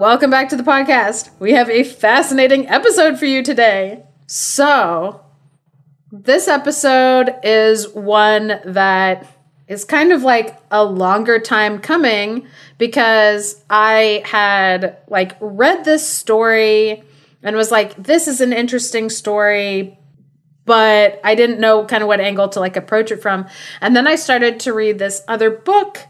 Welcome back to the podcast. We have a fascinating episode for you today. So, this episode is one that is kind of like a longer time coming because I had like read this story and was like, this is an interesting story, but I didn't know kind of what angle to like approach it from. And then I started to read this other book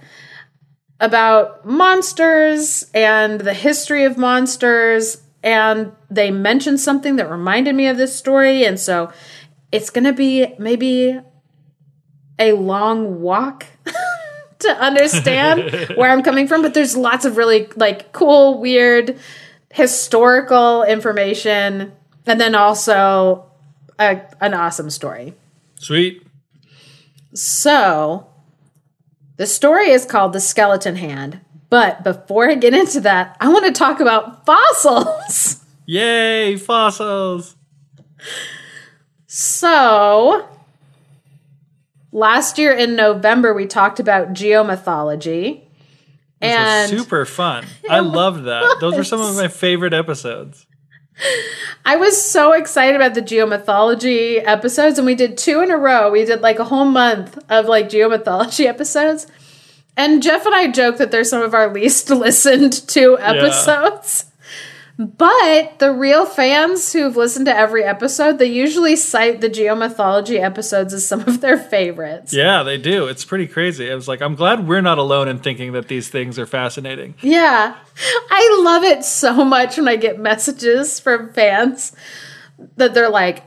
about monsters and the history of monsters and they mentioned something that reminded me of this story and so it's going to be maybe a long walk to understand where I'm coming from but there's lots of really like cool weird historical information and then also a, an awesome story. Sweet. So, the story is called The Skeleton Hand. But before I get into that, I want to talk about fossils. Yay, fossils. So, last year in November, we talked about geomythology. This and was super fun. I loved that. Those were some of my favorite episodes. I was so excited about the geomythology episodes, and we did two in a row. We did like a whole month of like geomythology episodes. And Geoff and I joke that they're some of our least listened to episodes. But the real fans who've listened to every episode, they usually cite the geomythology episodes as some of their favorites. Yeah, they do. It's pretty crazy. I was like, I'm glad we're not alone in thinking that these things are fascinating. Yeah. I love it so much when I get messages from fans that they're like,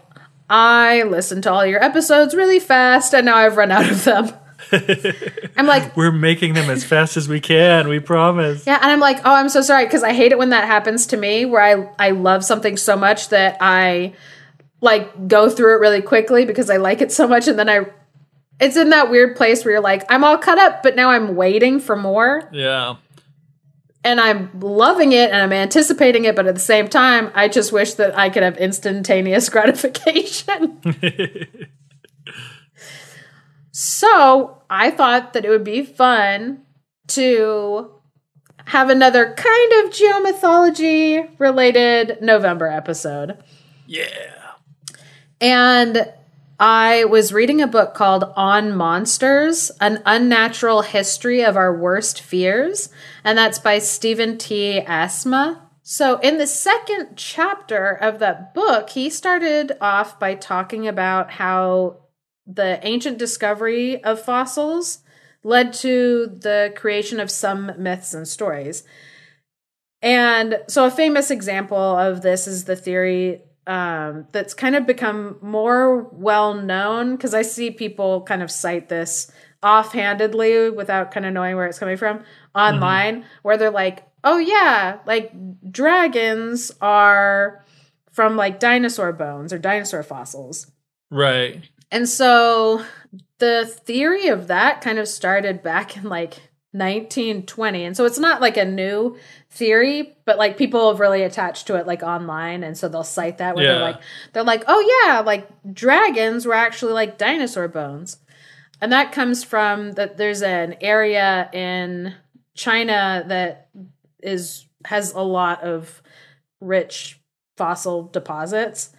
I listened to all your episodes really fast and now I've run out of them. I'm like, We're making them as fast as we can. We promise. yeah, and I'm like, oh, I'm so sorry because I hate it when that happens to me where I I love something so much that I like go through it really quickly because I like it so much and then I it's in that weird place where you're like, I'm all cut up, but now I'm waiting for more. Yeah. and I'm loving it and I'm anticipating it, but at the same time, I just wish that I could have instantaneous gratification. so I thought that it would be fun to have another kind of geomythology related November episode. Yeah. And I was reading a book called On Monsters An Unnatural History of Our Worst Fears. And that's by Stephen T. Asma. So, in the second chapter of that book, he started off by talking about how the ancient discovery of fossils led to the creation of some myths and stories. And so, a famous example of this is the theory um, that's kind of become more well known because I see people kind of cite this offhandedly without kind of knowing where it's coming from online, where they're like, oh, yeah, like dragons are from like dinosaur bones or dinosaur fossils. Right. And so the theory of that kind of started back in like 1920. And so it's not like a new theory, but like people have really attached to it like online and so they'll cite that where they're like they're like, "Oh yeah, like dragons were actually like dinosaur bones." And that comes from that there's an area in China that is has a lot of rich fossil deposits.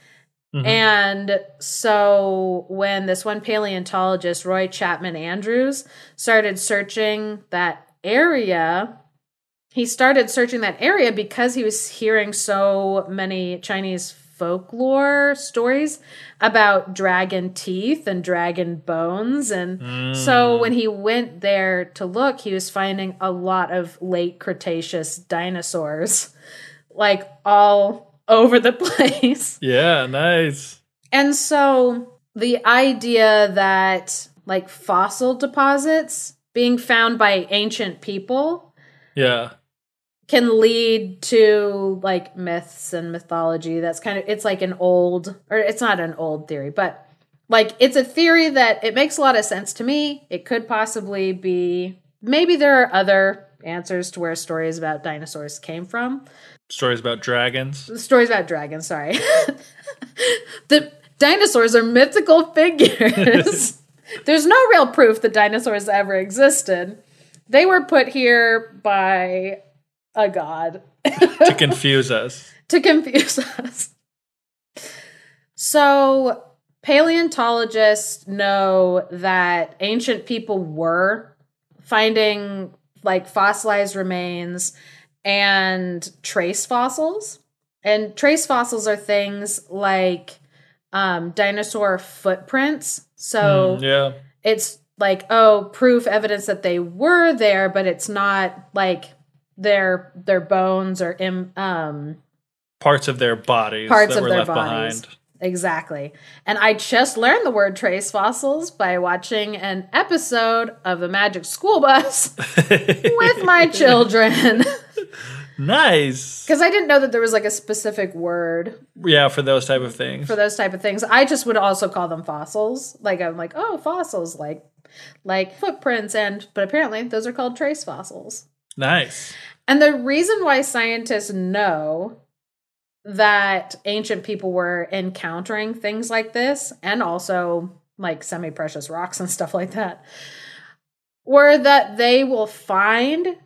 Mhm. And so when this one paleontologist, Roy Chapman Andrews, started searching that area, he started searching that area because he was hearing so many Chinese folklore stories about dragon teeth and dragon bones. And so when he went there to look, he was finding a lot of late Cretaceous dinosaurs, like all over the place. Yeah, nice. And so the idea that like fossil deposits being found by ancient people Yeah. can lead to like myths and mythology. That's kind of it's like an old or it's not an old theory, but like it's a theory that it makes a lot of sense to me. It could possibly be maybe there are other answers to where stories about dinosaurs came from. Stories about dragons. Stories about dragons, sorry. the dinosaurs are mythical figures. There's no real proof that dinosaurs ever existed. They were put here by a god to confuse us. to confuse us. So, paleontologists know that ancient people were finding like fossilized remains and trace fossils. And trace fossils are things like um, dinosaur footprints. So Mm, yeah. it's like, oh, proof, evidence that they were there, but it's not like their their bones or im, um Parts of their bodies Parts that of were their left bodies. behind. Exactly. And I just learned the word trace fossils by watching an episode of the Magic School Bus with my children. nice. Because I didn't know that there was like a specific word Yeah, for those type of things. for those type of things. I just would also call them fossils. Like I'm like, oh, fossils, like like footprints, and but apparently those are called trace fossils. nice. And the reason why scientists know that ancient people were encountering things like this and also like semi precious rocks and stuff like that were that they will find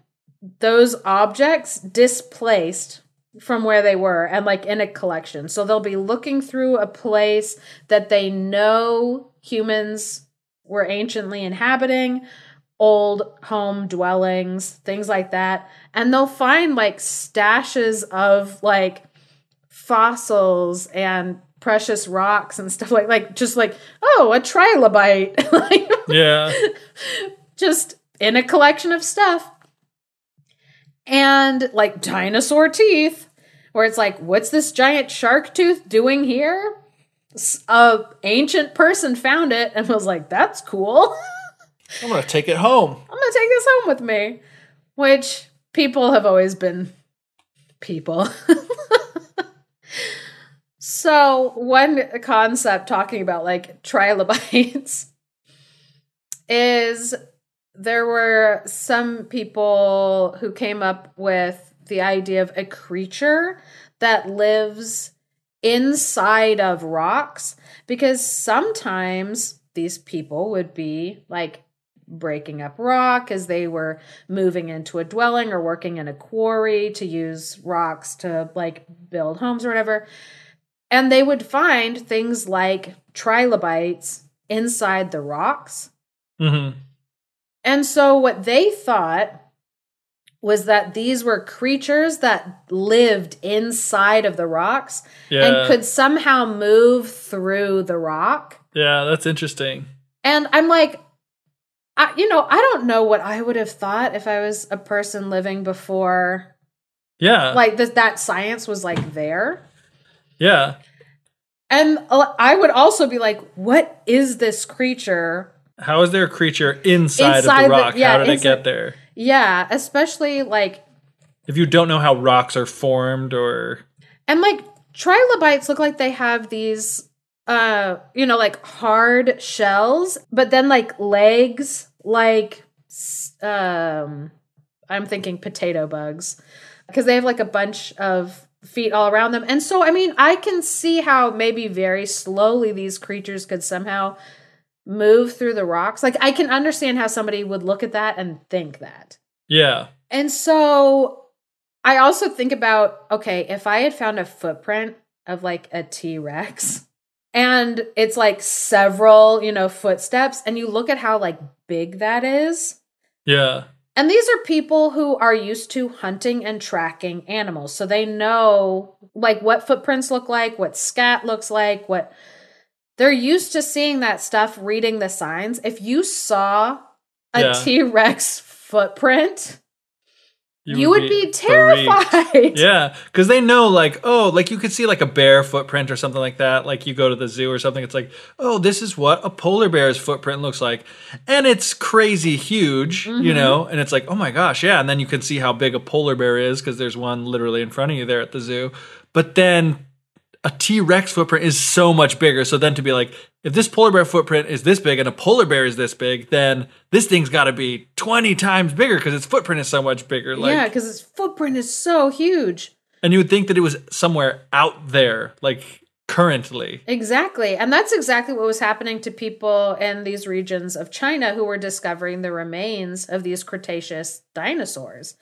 those objects displaced from where they were and like in a collection. So they'll be looking through a place that they know humans were anciently inhabiting, old home dwellings, things like that. And they'll find like stashes of like fossils and precious rocks and stuff like like just like oh a trilobite like Yeah. just in a collection of stuff and like dinosaur teeth where it's like what's this giant shark tooth doing here? A ancient person found it and was like that's cool. I'm gonna take it home. i'm gonna take this home with me which people have always been people. So one concept talking about like trilobites is there were some people who came up with the idea of a creature that lives inside of rocks because sometimes these people would be like breaking up rock as they were moving into a dwelling or working in a quarry to use rocks to like build homes or whatever. And they would find things like trilobites inside the rocks hmm and so what they thought was that these were creatures that lived inside of the rocks Yeah. and could somehow move through the rock. yeah, that's interesting. And I'm like, I, you know, I don't know what I would have thought if I was a person living before, Yeah. like that. That science was like there, yeah. and uh, I would also be like, what is this creature? How is there a creature inside, Inside of the- the rock? yeah, how did it get there? Yeah, especially like If you don't know how rocks are formed or And like trilobites look like they have these uh you know like hard shells but then like legs like um I'm thinking potato bugs because they have like a bunch of feet all around them. And so I mean I can see how maybe very slowly these creatures could somehow move through the rocks. Like I can understand how somebody would look at that and think that. yeah. And so I also think about okay, if I had found a footprint of like a T Rex and it's like several, you know, footsteps, and you look at how like big that is. Yeah. And these are people who are used to hunting and tracking animals. So they know like what footprints look like, what scat looks like, what they're used to seeing that stuff, reading the signs. If you saw a Yeah. T Rex footprint, You, would, be, freaked. terrified. Yeah, because they know, like, oh, like you could see like a bear footprint or something like that. Like you go to the zoo or something, it's like, oh, this is what a polar bear's footprint looks like, and it's crazy huge, Mm-hmm. you know. And it's like, oh my gosh, yeah. And then you can see how big a polar bear is because there's one literally in front of you there at the zoo. But then a T Rex footprint is so much bigger. So then to be like, if this polar bear footprint is this big and a polar bear is this big, then this thing's got to be 20 times bigger because its footprint is so much bigger. Like, yeah, because its footprint is so huge. and you would think that it was somewhere out there, like currently. Exactly. And that's exactly what was happening to people in these regions of China who were discovering the remains of these Cretaceous dinosaurs.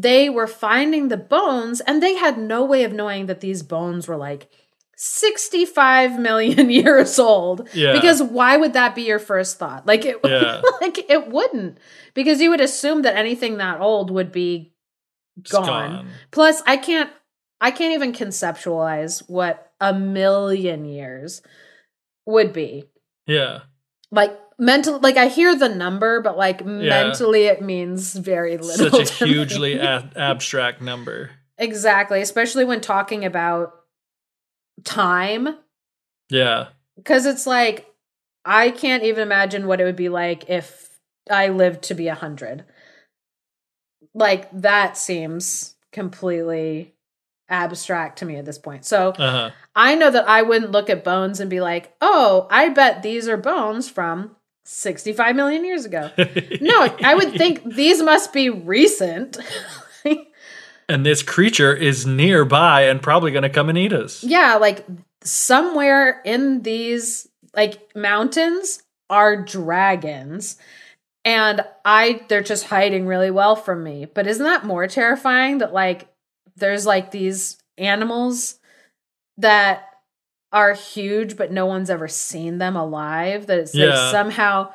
They were finding the bones and they had no way of knowing that these bones were like 65 million years old. Yeah. Because why would that be your first thought? Like it Yeah. like it wouldn't. Because you would assume that anything that old would be It's gone. Plus, I can't I can't even conceptualize what a million years would be. Yeah. Like mental like I hear the number, but like mentally it means very little. Such a hugely a- abstract number. exactly, especially when talking about time. Yeah. Because it's like I can't even imagine what it would be like if I lived to be a hundred. Like that seems completely abstract to me at this point. So Uh I know that I wouldn't look at bones and be like, oh, I bet these are bones from 65 million years ago. No, I would think these must be recent. and this creature is nearby and probably going to come and eat us. yeah, like somewhere in these like mountains are dragons. And I they're just hiding really well from me. But isn't that more terrifying that like there's like these animals that are huge but no one's ever seen them alive that it's Yeah. like somehow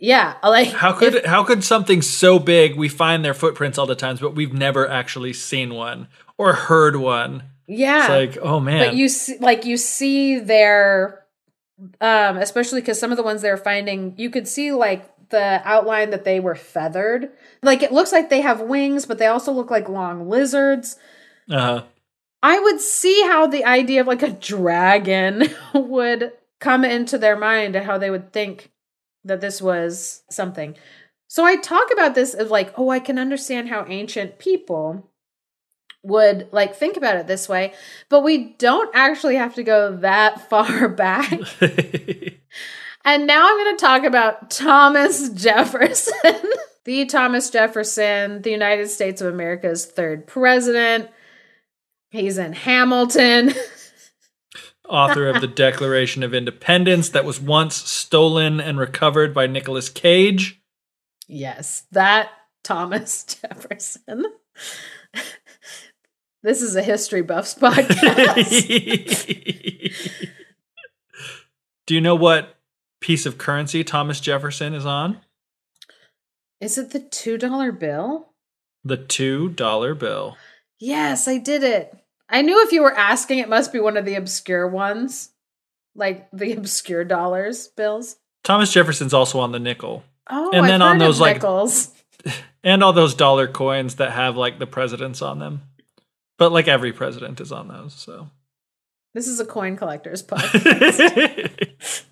yeah, like How could if- how could something so big we find their footprints all the times, but we've never actually seen one or heard one? yeah. It's like, oh man, but you see like you see their um especially because some of the ones they're finding you could see like the outline that they were feathered like it looks like they have wings but they also look like long lizards uh, i would see how the idea of like a dragon would come into their mind and how they would think that this was something. So i talk about this as like oh i can understand how ancient people would like think about it this way but we don't actually have to go that far back. And now i'm going to talk about thomas jefferson. The thomas jefferson the united states of america's third president he's in hamilton author of the Declaration of Independence that was once stolen and recovered by Nicolas Cage. yes that thomas jefferson this is a history buffs podcast Do you know what piece of currency Thomas Jefferson is on? is it the $2 bill The two dollar bill. Yes, I did it. I knew if you were asking, it must be one of the obscure ones, like the obscure dollars bills. Thomas Jefferson's also on the nickel. Oh, And I've then on those, like- nickels. And all those dollar coins that have like the presidents on them. But like every president is on those, so. This is a coin collector's podcast.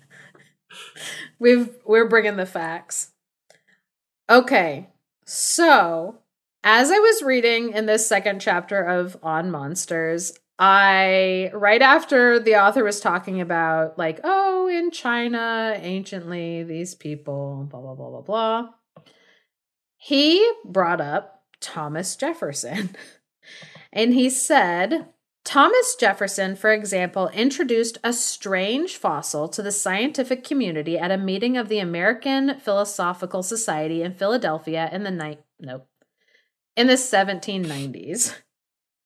We've we're bringing the facts. Okay, so as I was reading in this second chapter of On Monsters, I right after the author was talking about like, oh, in China, anciently, these people, blah blah blah blah blah. He brought up Thomas Jefferson. And he said, Thomas Jefferson, for example, introduced a strange fossil to the scientific community at a meeting of the American Philosophical Society in Philadelphia in the night nope. In the 1790s.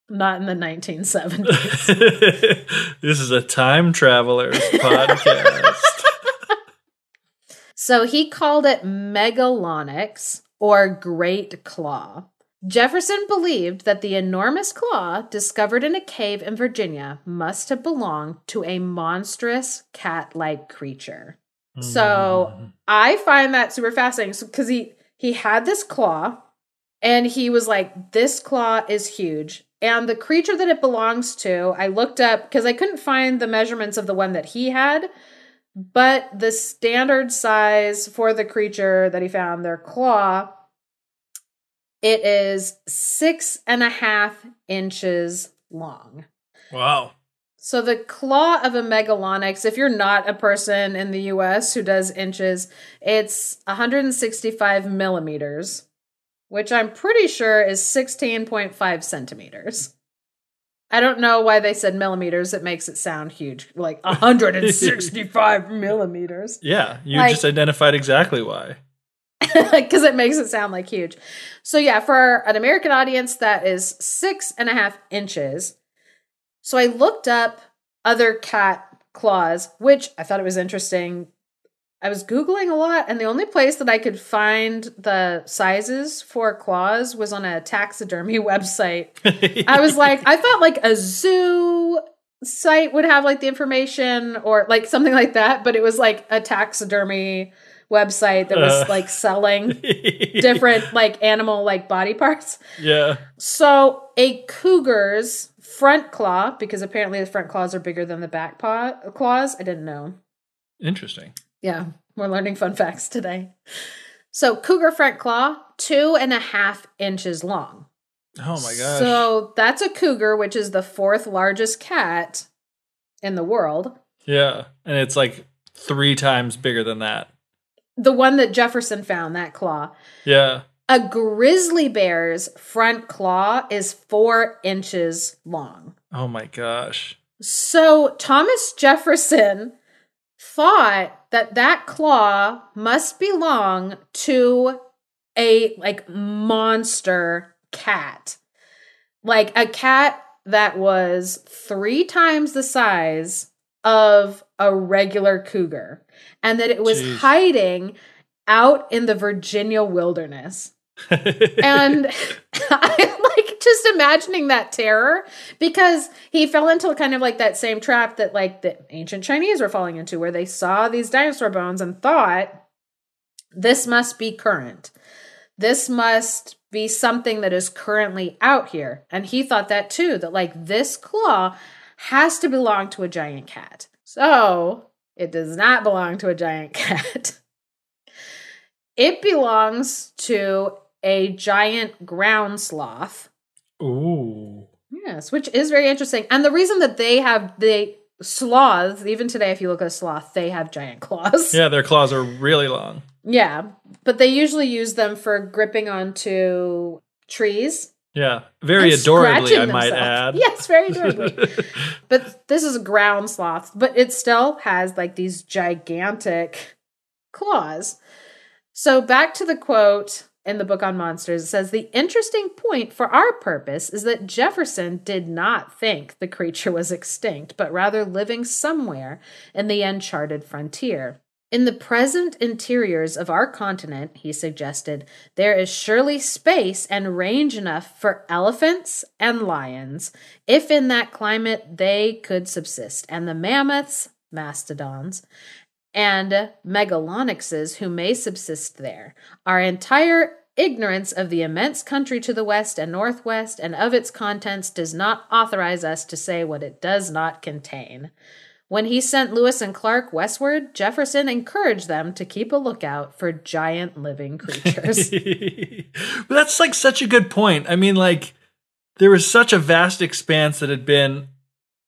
Not in the 1970s. this is a time traveler's podcast. So he called it Megalonyx or Great Claw. Jefferson believed that the enormous claw discovered in a cave in Virginia must have belonged to a monstrous cat like creature. So mm-hmm. I find that super fascinating because he, he had this claw And he was like, This claw is huge. And the creature that it belongs to, I looked up because I couldn't find the measurements of the one that he had, but the standard size for the creature that he found, their claw, it is six and a half inches long. Wow. So the claw of a megalonyx, if you're not a person in the US who does inches, it's 165 millimeters, which I'm pretty sure is 16.5 centimeters. I don't know why they said millimeters. It makes it sound huge, like 165 millimeters. Yeah, you Like- just identified exactly why. because it makes it sound like huge. So yeah, for an American audience, that is six and a half inches. So I looked up other cat claws, which I thought it was interesting. I was googling a lot, and the only place that I could find the sizes for claws was on a taxidermy website. I was like, I thought like a zoo site would have like the information or like something like that, but it was like a taxidermy website that was Uh. like selling different like animal like body parts. Yeah. So a cougar's front claw, because apparently the front claws are bigger than the back paw claws. I didn't know. Interesting. Yeah, we're learning fun facts today. So cougar front claw, two and a half inches long. Oh my gosh. So that's a cougar, which is the fourth largest cat in the world. yeah. And it's like three times bigger than that. The one that Jefferson found, that claw. Yeah. A grizzly bear's front claw is four inches long. Oh my gosh. So Thomas Jefferson thought that that claw must belong to a like monster cat. Like a cat that was 3 times the size of a regular cougar and that it was Jeez. hiding out in the Virginia wilderness and I'm like just imagining that terror because he fell into kind of like that same trap that like the ancient Chinese were falling into, where they saw these dinosaur bones and thought this must be current. This must be something that is currently out here. And he thought that too, that like this claw has to belong to a giant cat. So it does not belong to a giant cat. It belongs to a giant ground sloth. Ooh. Yes, which is very interesting. And the reason that they have the sloths, even today, if you look at a sloth, they have giant claws. Yeah, their claws are really long. Yeah, but they usually use them for gripping onto trees. Yeah. Very adorably, I might themselves. add. Yes, very adorably. but this is a ground sloth, but it still has like these gigantic claws. So back to the quote in the book on monsters, it says the interesting point for our purpose is that Jefferson did not think the creature was extinct, but rather living somewhere in the uncharted frontier. In the present interiors of our continent, he suggested, there is surely space and range enough for elephants and lions, if in that climate they could subsist, and the mammoths, mastodons, and megalonyxes who may subsist there. Our entire ignorance of the immense country to the west and northwest and of its contents does not authorize us to say what it does not contain. When he sent Lewis and Clark westward, Jefferson encouraged them to keep a lookout for giant living creatures. but that's like such a good point. I mean, like, there was such a vast expanse that had been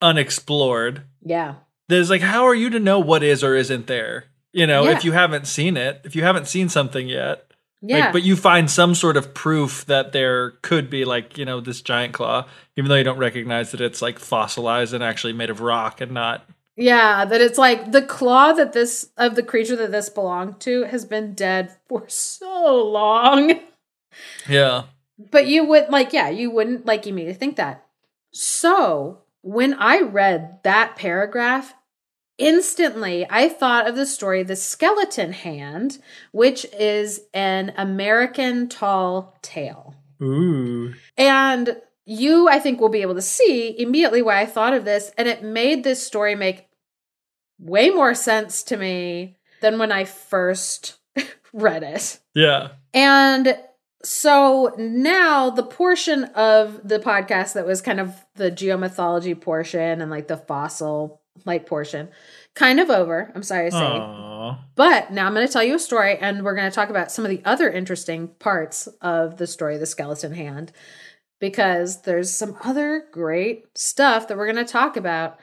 unexplored. yeah. There's like, how are you to know what is or isn't there? You know, Yeah. if you haven't seen it, if you haven't seen something yet. Yeah. Like, but you find some sort of proof that there could be like, you know, this giant claw, even though you don't recognize that it's like fossilized and actually made of rock and not. Yeah, that it's like the claw that this of the creature that this belonged to has been dead for so long. Yeah. But you would like, yeah, you wouldn't like immediately think that. So when I read that paragraph, instantly I thought of the story The Skeleton Hand, which is an American tall tale. Ooh. And you, I think, will be able to see immediately why I thought of this. And it made this story make way more sense to me than when I first read it. Yeah. And So now the portion of the podcast that was kind of the geomythology portion and like the fossil like portion, kind of over. I'm sorry to say. Aww. But now I'm going to tell you a story, and we're going to talk about some of the other interesting parts of the story, of The Skeleton Hand, because there's some other great stuff that we're going to talk about,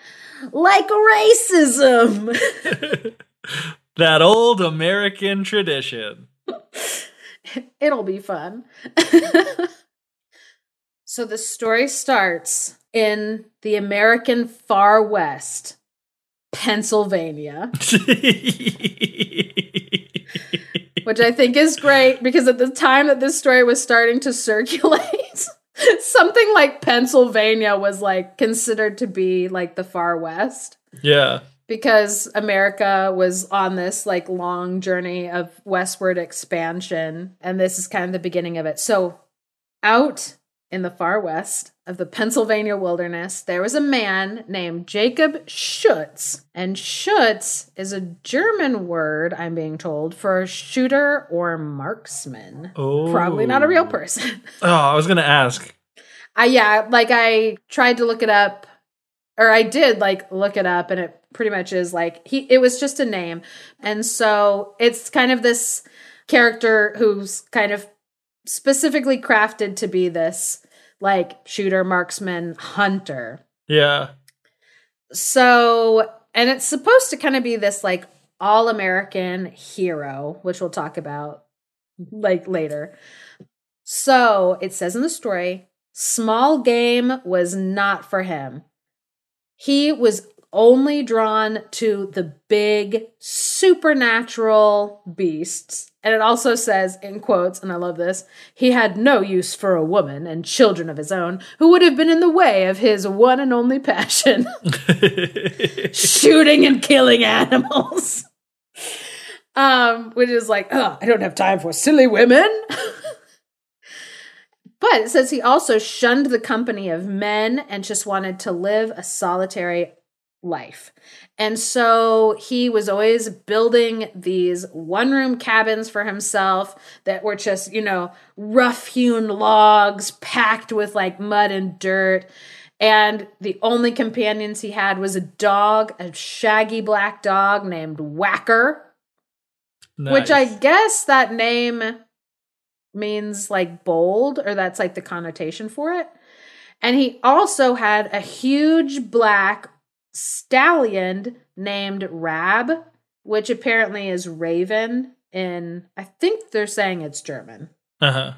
like racism. that old American tradition. It'll be fun. so the story starts in the American far west, Pennsylvania. which I think is great because at the time that this story was starting to circulate, something like Pennsylvania was like considered to be like the far west yeah. Because America was on this like long journey of westward expansion and this is kind of the beginning of it. So out in the far west of the Pennsylvania wilderness, there was a man named Jacob Schutz. And Schutz is a German word, I'm being told, for a shooter or marksman. Oh. Probably not a real oh. person. Oh, I was gonna ask. I yeah, like I tried to look it up or I did like look it up and it pretty much is like he it was just a name. And so it's kind of this character who's kind of specifically crafted to be this like shooter, marksman, hunter. Yeah. So, and it's supposed to kind of be this like all American hero, which we'll talk about like later. So it says in the story small game was not for him. He was only drawn to the big supernatural beasts. And it also says, in quotes, and I love this, he had no use for a woman and children of his own who would have been in the way of his one and only passion shooting and killing animals. Um, which is like, oh, I don't have time for silly women. but it says he also shunned the company of men and just wanted to live a solitary life. And so he was always building these one room cabins for himself that were just, you know, rough hewn logs packed with like mud and dirt. And the only companions he had was a dog, a shaggy black dog named Wacker, which I guess that name means like bold, or that's like the connotation for it. And he also had a huge black stallion named Rab, which apparently is Raven in, I think they're saying it's German. Uh-huh.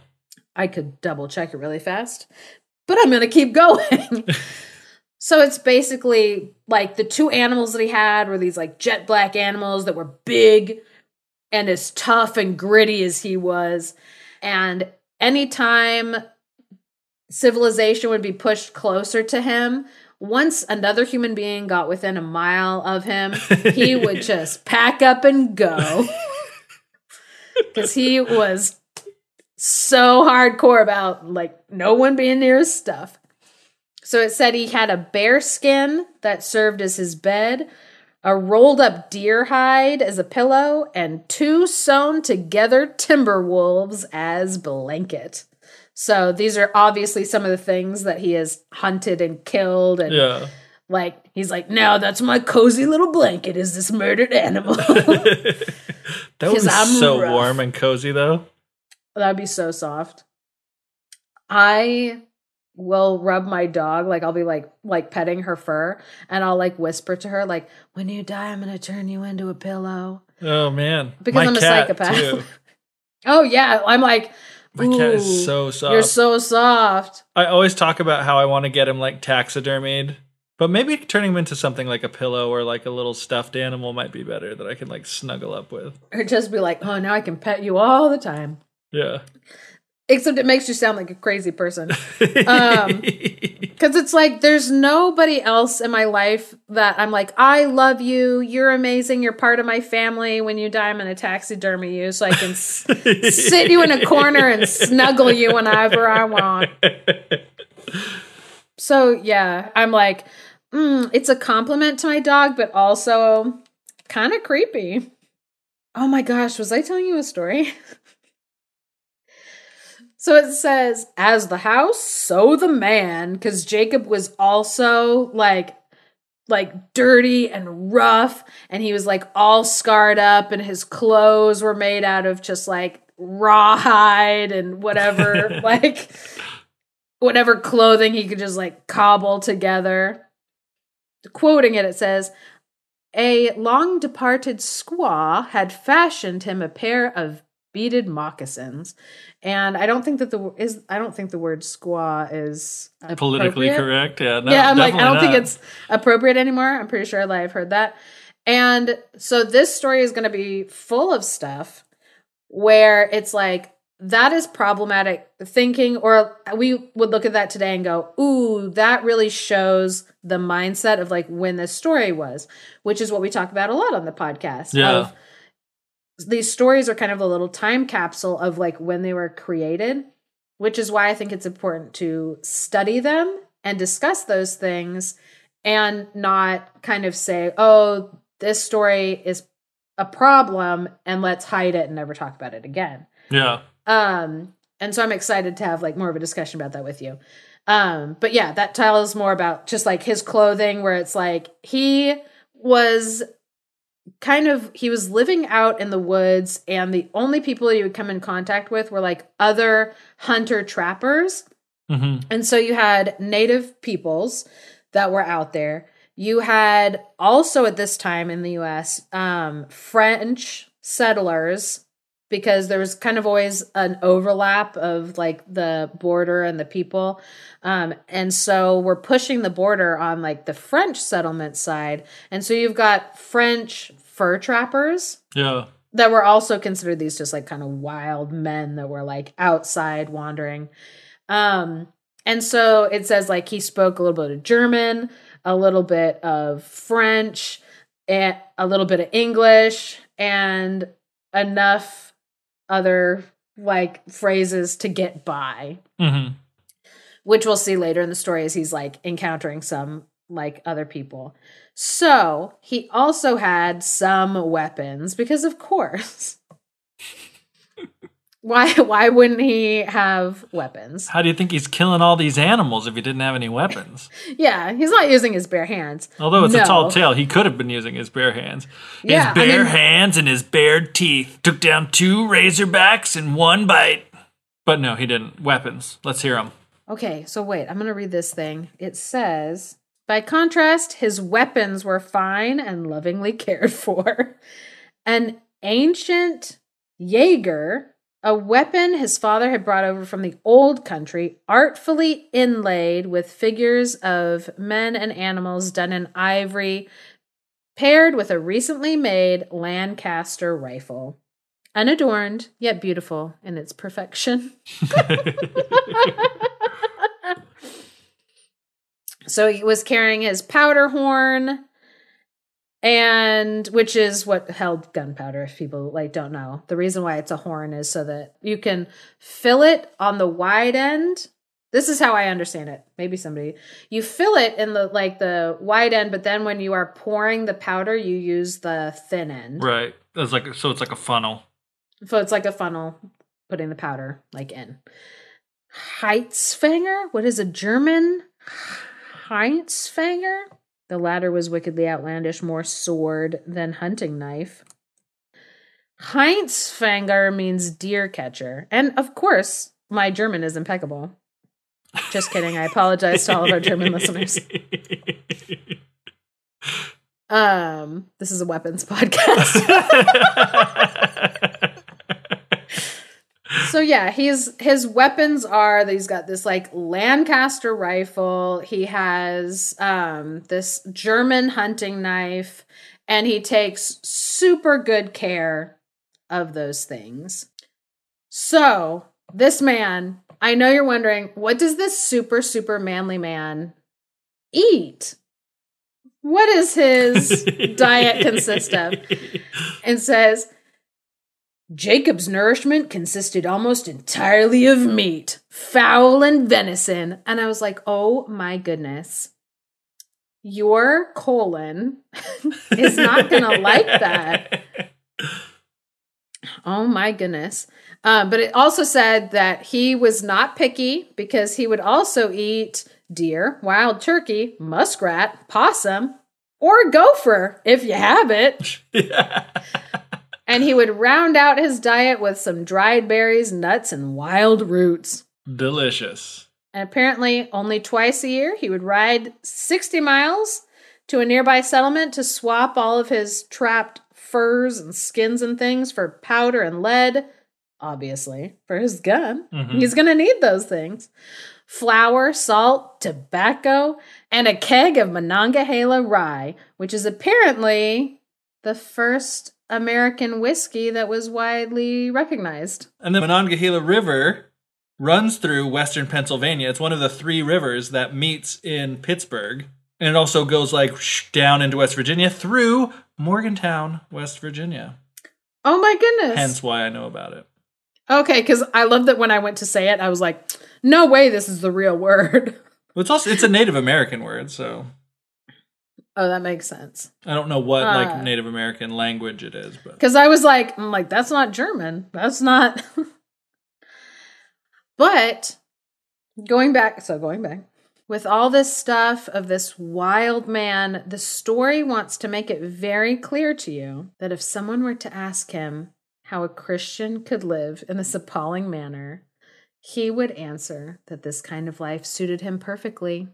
I could double check it really fast, but I'm going to keep going. so it's basically like the two animals that he had were these like jet black animals that were big and as tough and gritty as he was. And anytime civilization would be pushed closer to him, once another human being got within a mile of him, he would just pack up and go. Because he was so hardcore about like no one being near his stuff. So it said he had a bear skin that served as his bed, a rolled up deer hide as a pillow, and two sewn together timber wolves as blanket. So these are obviously some of the things that he has hunted and killed and Yeah. like he's like, now that's my cozy little blanket is this murdered animal. that would 'Cause be I'm so rough. warm and cozy though. That'd be so soft. I will rub my dog like I'll be like like petting her fur and I'll like whisper to her like when you die I'm going to turn you into a pillow. Oh man. Because My I'm a psychopath. Oh yeah, I'm like My cat "Ooh, is so soft. You're so soft. I always talk about how I want to get him like taxidermied, but maybe turning him into something like a pillow or like a little stuffed animal might be better that I can like snuggle up with. Or just be like, "Oh, now I can pet you all the time." Yeah. Except it makes you sound like a crazy person. Um, Because it's like there's nobody else in my life that I'm like, I love you. You're amazing. You're part of my family. When you die, I'm going to taxidermy you so I can s- sit you in a corner and snuggle you whenever I want. So, yeah, I'm like, mm, it's a compliment to my dog, but also kind of creepy. Oh my gosh, was I telling you a story? So it says, as the house, so the man, because Jacob was also like like dirty and rough and he was like all scarred up and his clothes were made out of just like rawhide and whatever like whatever clothing he could just like cobble together. Quoting it it says a long departed squaw had fashioned him a pair of beaded moccasins and i don't think that the is i don't think the word squaw is Politically correct. Yeah. No, yeah, I'm like, I don't definitely think it's appropriate anymore. I'm pretty sure I've heard that. And so this story is going to be full of stuff where it's like, that is problematic thinking, or we would look at that today and go, ooh, that really shows the mindset of like when this story was, which is what we talk about a lot on the podcast. Yeah. Of these stories are kind of a little time capsule of like when they were created which is why I think it's important to study them and discuss those things and not kind of say, oh, this story is a problem and let's hide it and never talk about it again. Yeah. Um, and so I'm excited to have like more of a discussion about that with you. Um, but yeah, that tells more about just like his clothing, where it's like he was kind of he was living out in the woods and the only people he would come in contact with were like other hunter trappers. Hmm and so you had native peoples that were out there. You had also at this time in the us um, french settlers because there was kind of always an overlap of like the border and the people um, and so we're pushing the border on like the french settlement side and so you've got french fur trappers Yeah. that were also considered these just like kind of wild men that were like outside wandering. Um, and so it says like he spoke a little bit of German, a little bit of French, and a little bit of English, and enough other like phrases to get by, hmm which we'll see later in the story as he's like encountering some like other people. So he also had some weapons because, of course. Why why wouldn't he have weapons? How do you think he's killing all these animals if he didn't have any weapons? Yeah, he's not using his bare hands. Although it's No. a tall tale, he could have been using his bare hands. Yeah, his bare mean- hands and his bared teeth took down two razorbacks in one bite. But no, he didn't. Weapons. Let's hear them. Okay, so wait, I'm going to read this thing. It says, by contrast, his weapons were fine and lovingly cared for. An ancient Jaeger, a weapon his father had brought over from the old country, artfully inlaid with figures of men and animals done in ivory, paired with a recently made Lancaster rifle. Unadorned, yet beautiful in its perfection. So he was carrying his powder horn and which is what held gunpowder if people like don't know. The reason why it's a horn is so that you can fill it on the wide end. This is how I understand it. Maybe somebody you fill it in the like the wide end, but then when you are pouring the powder, you use the thin end. right. It's like so. It's like a funnel. So it's like a funnel putting the powder like in. Heitzfanger? What is a German Heitzfanger? The latter was wickedly outlandish, more sword than hunting knife. Heinzfanger means deer catcher. And of course, my German is impeccable. Just kidding. I apologize to all of our German listeners. Um, this is a weapons podcast. So yeah, he's his weapons are that he's got this like Lancaster rifle, he has um this German hunting knife, and he takes super good care of those things. So, this man, I know you're wondering, what does this super super manly man eat? What is his diet consist of? and says Jacob's nourishment consisted almost entirely of meat, fowl, and venison. And I was like, oh my goodness. Your colon is not going to like that. Oh my goodness. Um, but it also said that he was not picky because he would also eat deer, wild turkey, muskrat, possum, or gopher if you have it. and he would round out his diet with some dried berries, nuts, and wild roots. Delicious. And apparently, only twice a year, he would ride 60 miles to a nearby settlement to swap all of his trapped furs and skins and things for powder and lead, obviously, for his gun. Mhm. He's going to need those things. Flour, salt, tobacco, and a keg of Monongahela rye, which is apparently the first American whiskey that was widely recognized. And the Monongahela River runs through western Pennsylvania. It's one of the three rivers that meets in Pittsburgh. And it also goes like down into West Virginia through Morgantown, West Virginia. Oh my goodness. Hence why I know about it. Okay, because I love that when I went to say it, I was like, no way this is the real word. It's also it's a Native American word, so Oh, that makes sense. I don't know what Uh. like Native American language it is, but Because I was like, I'm like, that's not German. That's not. but going back, so going back, with all this stuff of this wild man, the story wants to make it very clear to you that if someone were to ask him how a Christian could live in this appalling manner, he would answer that this kind of life suited him perfectly.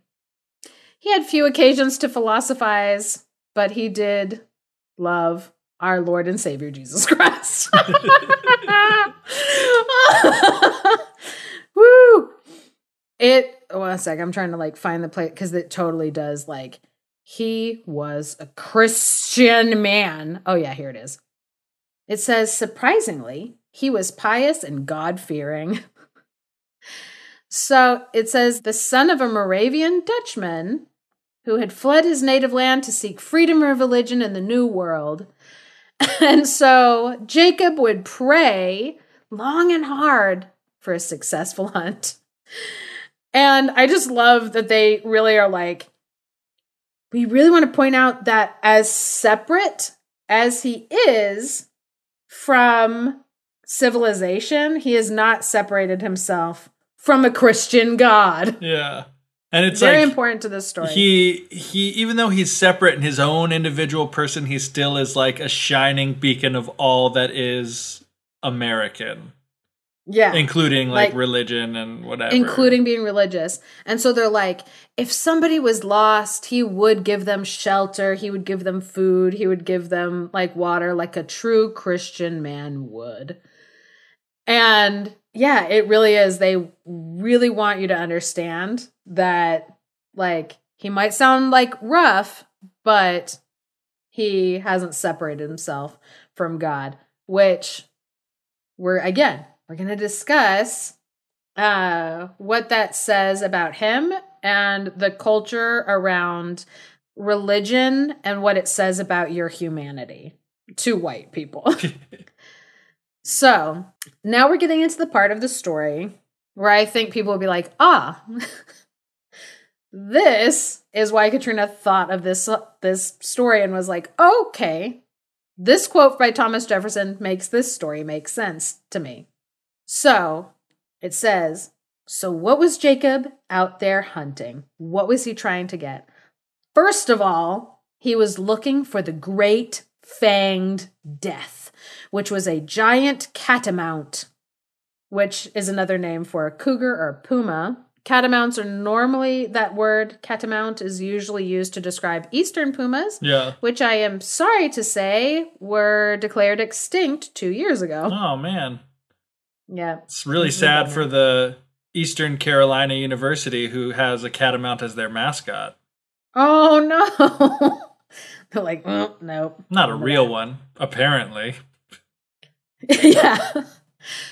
He had few occasions to philosophize, but he did love our Lord and Savior Jesus Christ. Woo! It one sec, I'm trying to like find the place because it totally does like he was a Christian man. Oh yeah, here it is. It says surprisingly, he was pious and God fearing. so it says the son of a Moravian Dutchman who had fled his native land to seek freedom of religion in the New World. And so Jacob would pray long and hard for a successful hunt. And I just love that they really are like, we really want to point out that as separate as he is from civilization, he has not separated himself from a Christian God. yeah. And it's Very like important to this story. he he even though he's separate in his own individual person, he still is like a shining beacon of all that is American, yeah. including like, Like- religion and whatever. including being religious. And so they're like, if somebody was lost, he would give them shelter, he would give them food, he would give them like water, like a true Christian man would. And yeah, it really is. They really want you to understand that, like, he might sound like rough, but he hasn't separated himself from God, which we're again, we're going to discuss uh, what that says about him and the culture around religion and what it says about your humanity to white people. so now we're getting into the part of the story where I think people will be like, ah, this is why Katrina thought of this this story and was like, okay, this quote by Thomas Jefferson makes this story make sense to me. So it says, So what was Jacob out there hunting? What was he trying to get? First of all, he was looking for the great fanged death, which was a giant catamount, which is another name for a cougar or puma. Catamounts are normally, that word catamount is usually used to describe eastern pumas, Yeah. which I am sorry to say were declared extinct two years ago. Oh man. Yeah. It's really sad for the Eastern Carolina University who has a catamount as their mascot. Oh no. They're like, nope. Not a real one, apparently. yeah.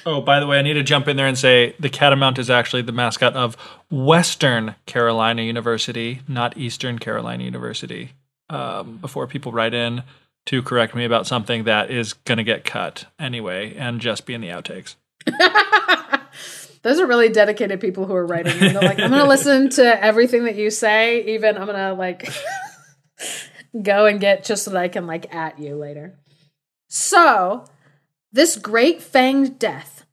Oh, by the way, I need to jump in there and say the catamount is actually the mascot of Western Carolina University, not Eastern Carolina University. Um, before people write in to correct me about something that is going to get cut anyway and just be in the outtakes. Those are really dedicated people who are writing. in. They're like, I'm going to listen to everything that you say. Even I'm going to like go and get just so that I can like at you later. So This great fanged death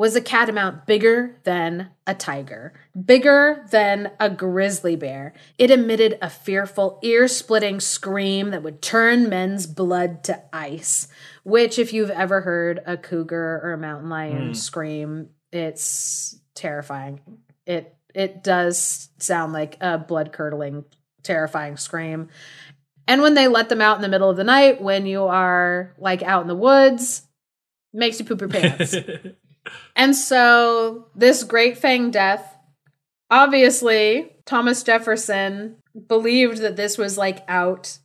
was a catamount bigger than a tiger, bigger than a grizzly bear. It emitted a fearful, ear splitting scream that would turn men's blood to ice. Which, if you've ever heard a cougar or a mountain lion hmm. scream, it's terrifying. It it does sound like a blood curdling, terrifying scream. And when they let them out in the middle of the night, when you are like out in the woods, makes you poop your pants. and so this great fang death, obviously, Thomas Jefferson believed that this was like out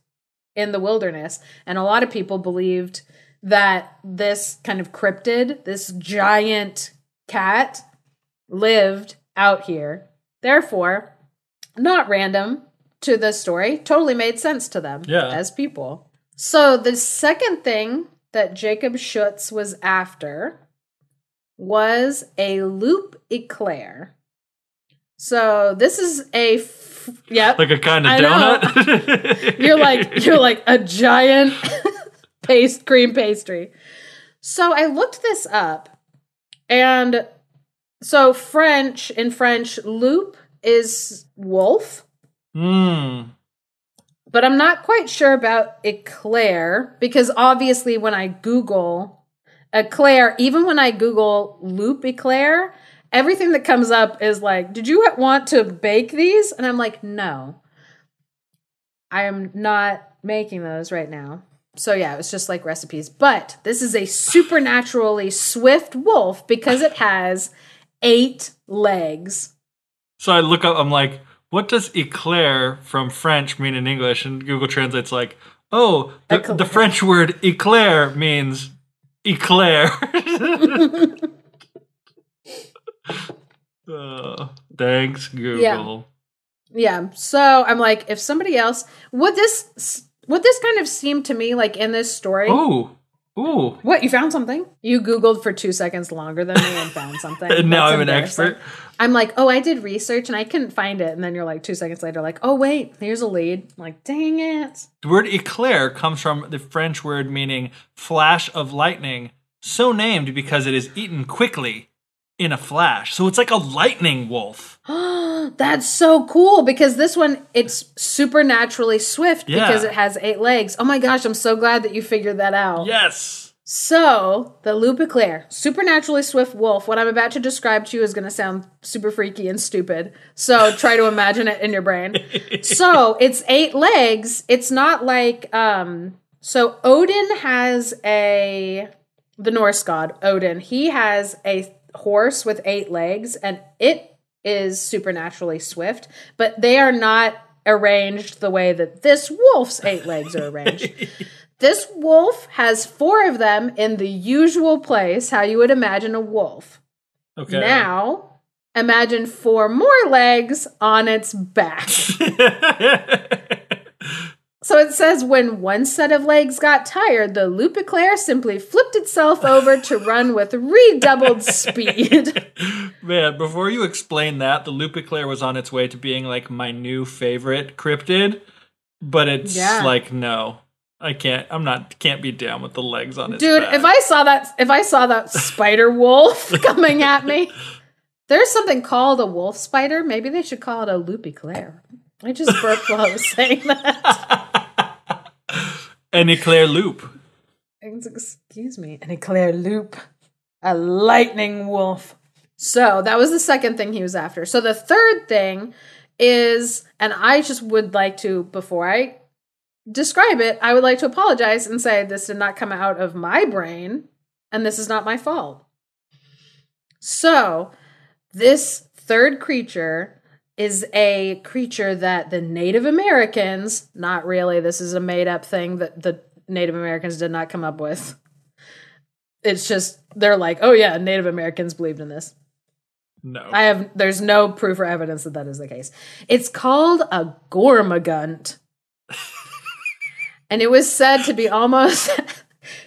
in the wilderness. And a lot of people believed that this kind of cryptid, this giant cat, lived out here. Therefore, not random to the story, totally made sense to them Yeah. as people. So the second thing that Jacob Schutz was after was a Loup Eclair. So this is a f- yep. like a kind of I donut. you're like you're like a giant paste cream pastry. So I looked this up and so French in French loup is wolf, Mm. But I'm not quite sure about eclair because obviously when I Google eclair, even when I Google Loup Eclair, everything that comes up is like, did you want to bake these? And I'm like, no. I am not making those right now. So yeah, it was just like recipes. But this is a supernaturally swift wolf because it has eight legs. So I look up. I'm like, what does eclair from French mean in English? And Google translates like, oh, the, the French word eclair means eclair. Uh, thanks, Google. Yeah. yeah. So I'm like, if somebody else would this would this kind of seem to me like in this story? Ooh, ooh. What you found something? You googled for two seconds longer than me and found something. And now I'm an expert. I'm like, oh, I did research and I couldn't find it. And then you're like, two seconds later, like, oh wait, here's a lead. I'm like, dang it. The word eclair comes from the French word meaning flash of lightning, so named because it is eaten quickly in a flash. So it's like a lightning wolf. That's so cool because this one it's supernaturally swift Yeah. because it has eight legs. Oh my gosh, I'm so glad that you figured that out. Yes. So, the Loup Eclair, supernaturally swift wolf. What I'm about to describe to you is going to sound super freaky and stupid. So, try to imagine it in your brain. so, it's eight legs. It's not like um so Odin has a the Norse god Odin. He has a horse with eight legs and it is supernaturally swift, but they are not arranged the way that this wolf's eight legs are arranged. This wolf has four of them in the usual place, how you would imagine a wolf. Okay. Now, imagine four more legs on its back. So it says when one set of legs got tired, the Loup Eclair simply flipped itself over to run with redoubled speed. Man, before you explain that, the Loup Eclair was on its way to being like my new favorite cryptid, but it's Yeah. like no. I can't I'm not can't be down with the legs on it, Dude, back. if I saw that if I saw that spider wolf coming at me, there's something called a wolf spider. Maybe they should call it a Loup Eclair. I just burped while I was saying that. An Eclair Loup. Excuse me, an eclair loup, a lightning wolf. So that was the second thing he was after. So the third thing is, and I just would like to, before I describe it, I would like to apologize and say this did not come out of my brain, and this is not my fault. So this third creature is a creature that the Native Americans, not really, this is a made up thing that the Native Americans did not come up with. It's just, they're like, oh yeah, Native Americans believed in this. No. I have, there's no proof or evidence that that is the case. It's called a Gormagunt. and it was said to be almost,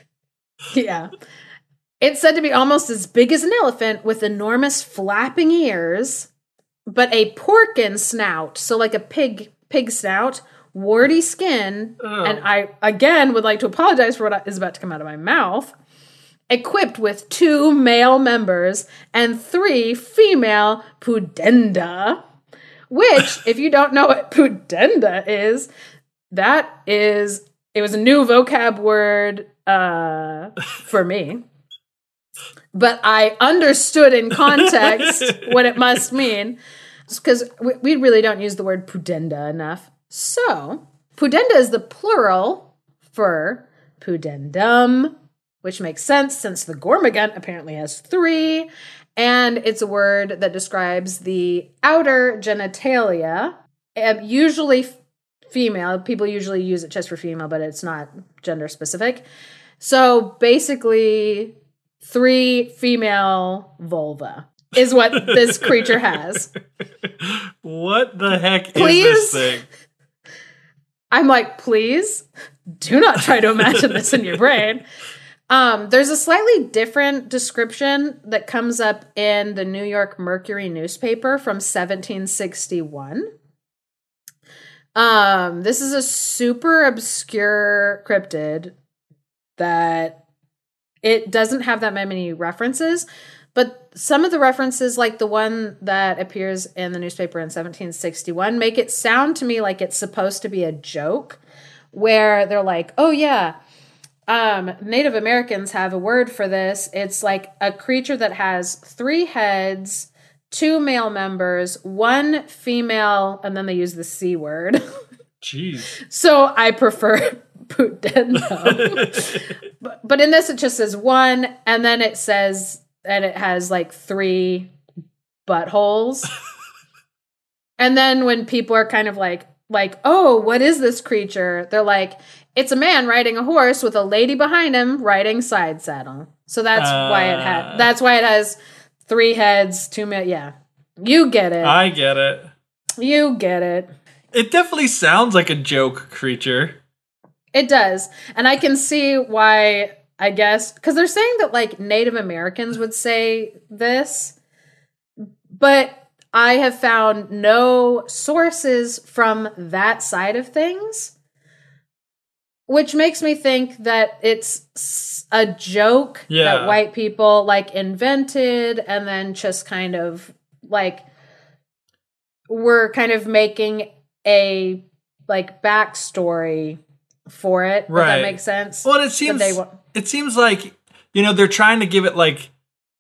yeah. It's said to be almost as big as an elephant with enormous flapping ears, but a porkin snout, so like a pig pig snout, warty skin, Oh. and I again would like to apologize for what is about to come out of my mouth. equipped with two male members and three female pudenda. Which, if you don't know what pudenda is, that is it was a new vocab word uh, for me. But I understood in context what it must mean because we, really don't use the word pudenda enough. So, pudenda is the plural for pudendum, which makes sense since the Gormagunt apparently has three, and it's a word that describes the outer genitalia, usually female. People usually use it just for female, but it's not gender specific. So basically, three female vulva is what this creature has. What the heck Please? is this thing? I'm like, please do not try to imagine this in your brain. Um, there's a slightly different description that comes up in the New York Mercury newspaper from 1761. Um, this is a super obscure cryptid that it doesn't have that many references, but some of the references, like the one that appears in the newspaper in 1761, make it sound to me like it's supposed to be a joke where they're like, oh, yeah, um, Native Americans have a word for this. It's like a creature that has three heads, two male members, one female, and then they use the C word. Jeez. so I prefer Pudendo. but, but in this, it just says one, and then it says, and it has like three buttholes. and then when people are kind of like, like, oh, what is this creature? They're like, it's a man riding a horse with a lady behind him riding side saddle. So that's why it Uh. had. That's why it has three heads, two mil. Yeah, you get it. I get it. you get it. It definitely sounds like a joke creature. It does, and I can see why. I guess because they're saying that like Native Americans would say this, but I have found no sources from that side of things, which makes me think that it's a joke Yeah. that white people like invented and then just kind of like were kind of making a like backstory for it. If Right. that makes sense. Well, it seems they wa- it seems like you know they're trying to give it like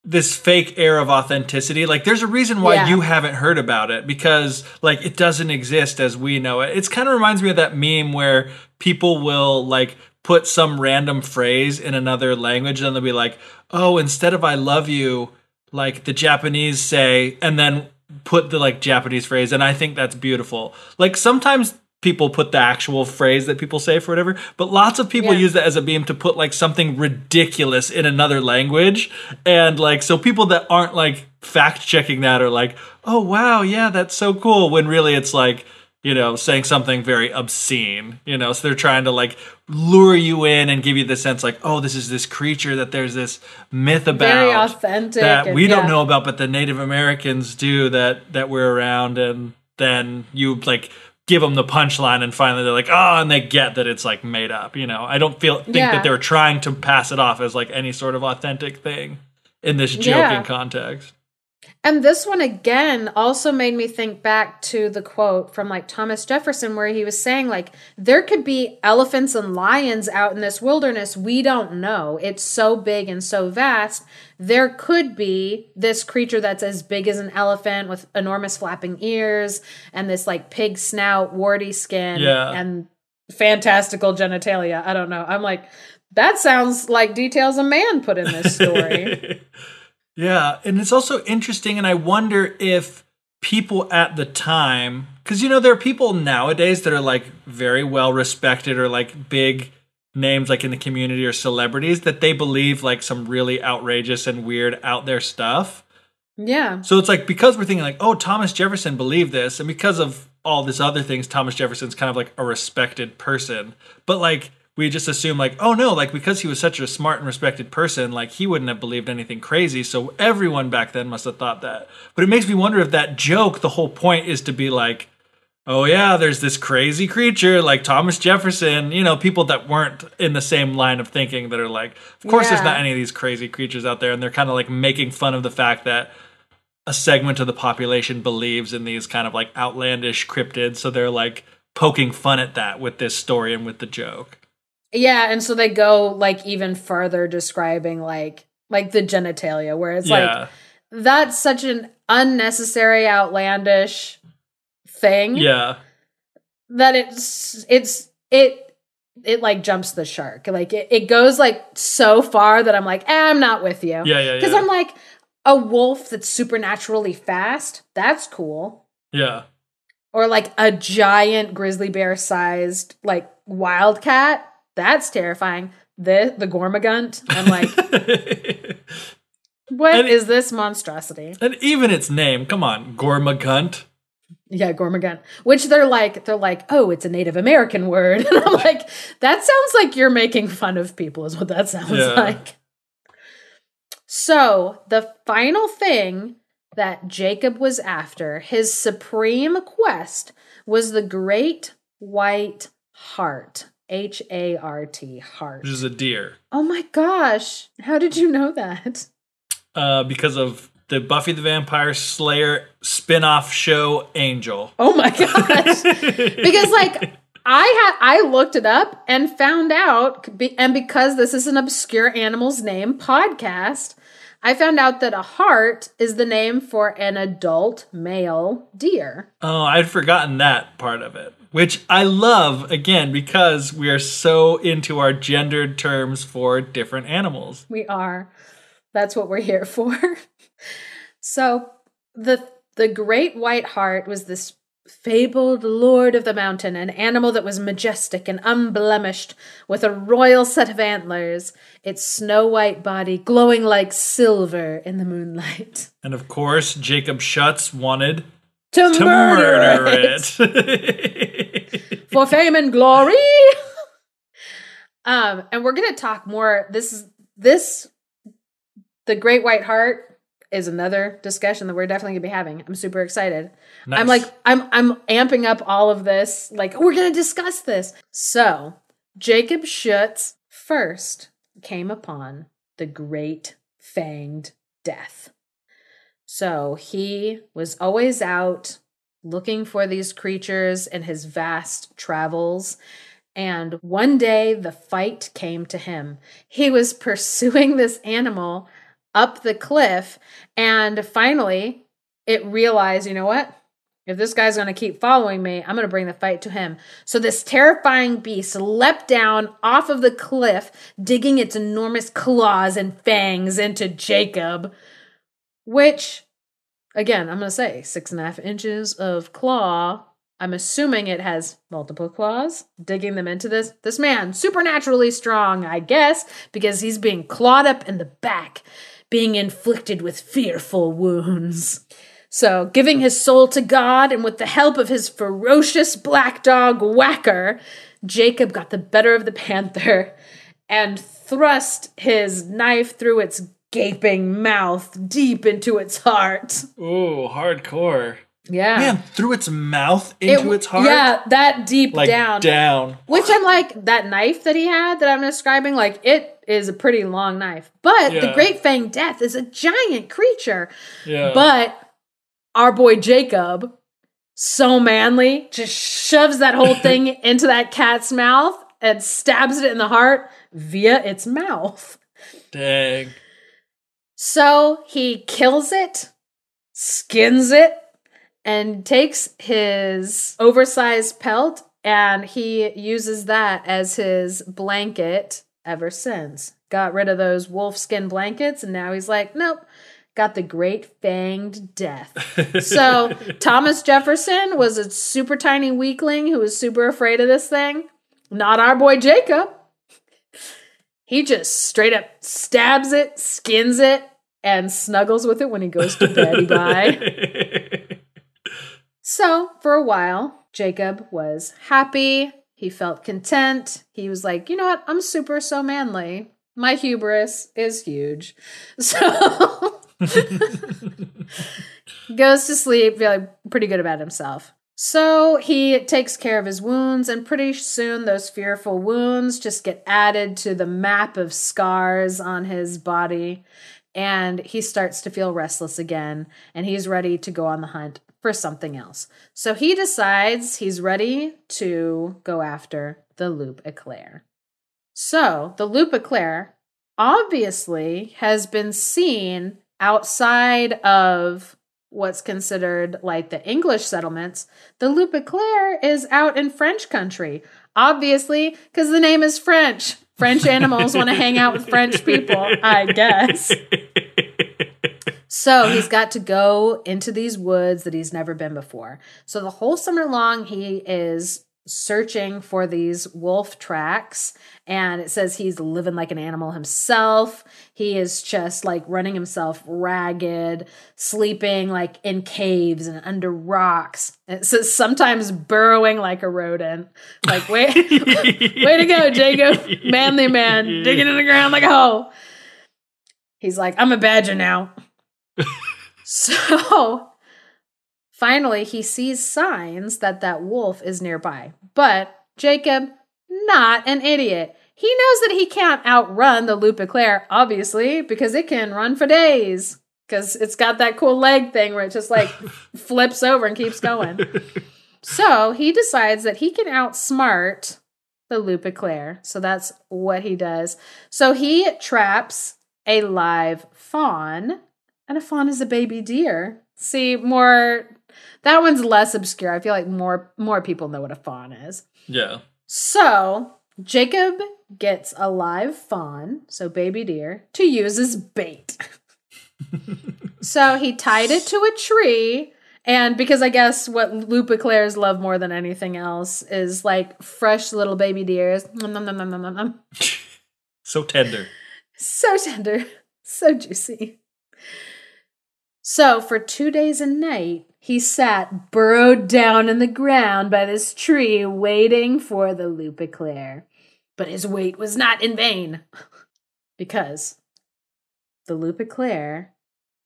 this fake air of authenticity. Like there's a reason why Yeah. you haven't heard about it because like it doesn't exist as we know it. It's kind of reminds me of that meme where people will like put some random phrase in another language and they'll be like, "Oh, instead of I love you, like the Japanese say," and then put the like Japanese phrase and I think that's beautiful. Like sometimes people put the actual phrase that people say for whatever, but lots of people Yeah. use that as a beam to put like something ridiculous in another language. And like so people that aren't like fact checking that are like, "Oh wow, yeah, that's so cool." When really it's like you know, saying something very obscene, you know, so they're trying to like lure you in and give you the sense like, oh, this is this creature that there's this myth about Very authentic that and- we don't know about, but the Native Americans do that that we're around, and then you like give them the punchline, and finally they're like, oh, and they get that it's like made up. You know, I don't feel think Yeah. that they're trying to pass it off as like any sort of authentic thing in this joking Yeah. context. And this one again also made me think back to the quote from like Thomas Jefferson where he was saying like there could be elephants and lions out in this wilderness we don't know. It's so big and so vast. There could be this creature that's as big as an elephant with enormous flapping ears and this like pig snout, warty skin Yeah. and fantastical genitalia. I don't know. I'm like that sounds like details a man put in this story. Yeah, and it's also interesting, and I wonder if people at the time, because you know there are people nowadays that are like very well respected or like big names like in the community or celebrities that they believe like some really outrageous and weird out there stuff. yeah. So it's like because we're thinking like, oh, Thomas Jefferson believed this, and because of all this other things, Thomas Jefferson's kind of like a respected person. But like we just assume like, oh no, like because he was such a smart and respected person, like he wouldn't have believed anything crazy. So everyone back then must have thought that. But it makes me wonder if that joke, the whole point is to be like, oh yeah, there's this crazy creature like Thomas Jefferson, you know, people that weren't in the same line of thinking that are like, of course there's not any of these crazy creatures out there. And they're kind of like making fun of the fact that a segment of the population believes in these kind of like outlandish cryptids. So they're like poking fun at that with this story and with the joke. Yeah, and so they go like even further describing like like the genitalia where it's like that's such an unnecessary outlandish thing yeah. that it's it's it it like jumps the shark like it, it goes like so far that i'm like eh, i'm not with you Yeah. Yeah. because Yeah. i'm like a wolf that's supernaturally fast that's cool yeah. or like a giant grizzly bear sized like wildcat that's terrifying the the Gormagunt i'm like what And is this monstrosity and even its name, come on, Gormagunt. Yeah, Gormagunt. Which they're like, they're like, oh, it's a Native American word. And I'm like, that sounds like you're making fun of people, is what that sounds Yeah. like. So the final thing that Jacob was after, his supreme quest, was the great white hart. H A R T, hart. which is a deer. Oh my gosh. How did you know that? Uh, because of the Buffy the Vampire Slayer spin-off show Angel. Oh my gosh. because like I had I looked it up and found out be- and because this is an obscure animal's name podcast, I found out that a hart is the name for an adult male deer. Oh, I'd forgotten that part of it. Which I love again because we are so into our gendered terms for different animals. We are. That's what we're here for. so the the great white hart was this fabled lord of the mountain, an animal that was majestic and unblemished, with a royal set of antlers, its snow white body glowing like silver in the moonlight. And of course, Jacob Schutz wanted To, to murder, murder it. it. for fame and glory. um, and we're gonna talk more. This is this the Great White Hart is another discussion that we're definitely gonna be having. I'm super excited. I'm like I'm I'm amping up all of this. Like we're gonna discuss this. So Jacob Schutz first came upon the Great Fanged Death. So he was always out looking for these creatures in his vast travels. And one day the fight came to him. He was pursuing this animal up the cliff, and finally it realized, you know what? If this guy's going to keep following me, I'm going to bring the fight to him. So this terrifying beast leapt down off of the cliff, digging its enormous claws and fangs into Jacob, which, again, I'm going to say six and a half inches of claw. I'm assuming it has multiple claws, digging them into this. This man, supernaturally strong, I guess, because he's being clawed up in the back, being inflicted with fearful wounds. So, giving his soul to God and with the help of his ferocious black dog Wacker, Jacob got the better of the panther and thrust his knife through its gaping mouth deep into its heart. Ooh, hardcore. Yeah. Man, through its mouth into It- its heart? Yeah, that deep Like down. down. Which I'm like, that knife that he had that I'm describing, like, it is a pretty long knife. But the Great Fang Death is a giant creature. Yeah. But our boy Jacob, so manly, just shoves that whole thing into that cat's mouth and stabs it in the heart via its mouth. Dang. So he kills it, skins it, and takes his oversized pelt and he uses that as his blanket ever since. Got rid of those wolf skin blankets and now he's like, nope, got the great fanged death. So Thomas Jefferson was a super tiny weakling who was super afraid of this thing. Not our boy Jacob. He just straight up stabs it, skins it, and snuggles with it when he goes to bed. Bye. So for a while, Jacob was happy. He felt content. He was like, you know what? I'm super so manly. My hubris is huge. So goes to sleep feeling pretty good about himself. So he takes care of his wounds, and pretty soon those fearful wounds just get added to the map of scars on his body. And he starts to feel restless again, and he's ready to go on the hunt for something else. So he decides he's ready to go after the Loup Eclair. So the Loup Eclair obviously has been seen outside of what's considered like the English settlements, the Loup Eclair is out in French country. Obviously, because the name is French. French animals want to hang out with French people, I guess. So he's got to go into these woods that he's never been before. So the whole summer long, he is searching for these wolf tracks and it says he's living like an animal himself. He is just like running himself ragged sleeping like in caves and under rocks. It says sometimes burrowing like a rodent. Like wait way to go jacob. Manly man digging in the ground like a hole he's like i'm a badger now. So Finally, he sees signs that that wolf is nearby. But Jacob, not an idiot. He knows that he can't outrun the Loup Eclair, obviously, because it can run for days. Because it's got that cool leg thing where it just like flips over and keeps going. So he decides that he can outsmart the Loup Eclair. So that's what he does. So he traps a live fawn, and a fawn is a baby deer. See, more that one's less obscure. I feel like more more people know what a fawn is. Yeah. So Jacob gets a live fawn, so baby deer, to use as bait. so he tied it to a tree. And because I guess what Loup Claires love more than anything else is like fresh little baby deers. So tender. So tender. So juicy. So for two days and night, he sat burrowed down in the ground by this tree, waiting for the Loup Eclair. But his wait was not in vain, because the Loup Eclair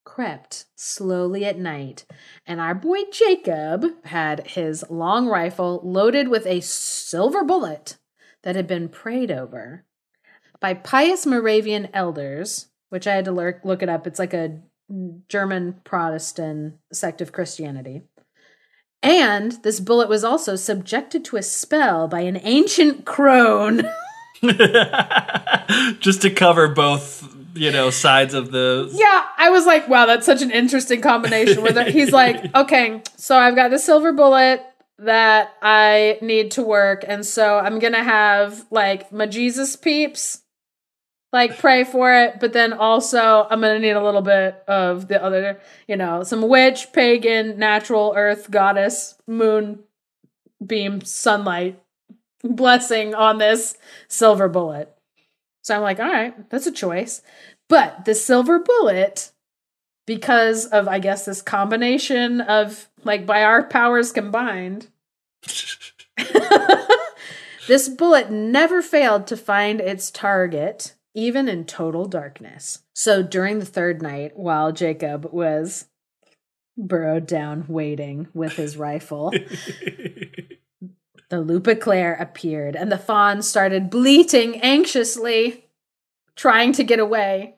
crept slowly at night, and our boy Jacob had his long rifle loaded with a silver bullet that had been prayed over by pious Moravian elders, which I had to look it up. It's like a German Protestant sect of Christianity. And this bullet was also subjected to a spell by an ancient crone. Just to cover both, you know, sides of the. Yeah, I was like, wow, that's such an interesting combination. Where he's like, okay, so I've got the silver bullet that I need to work, and so I'm gonna have like my Jesus peeps like pray for it, but then also I'm gonna need a little bit of the other, you know, some witch, pagan, natural, earth, goddess, moon, beam, sunlight blessing on this silver bullet. So I'm like, all right, that's a choice. But the silver bullet, because of I guess this combination of like by our powers combined. this bullet never failed to find its target even in total darkness. So during the third night, while Jacob was burrowed down waiting with his rifle, the Loup Eclair appeared and the fawn started bleating anxiously, trying to get away.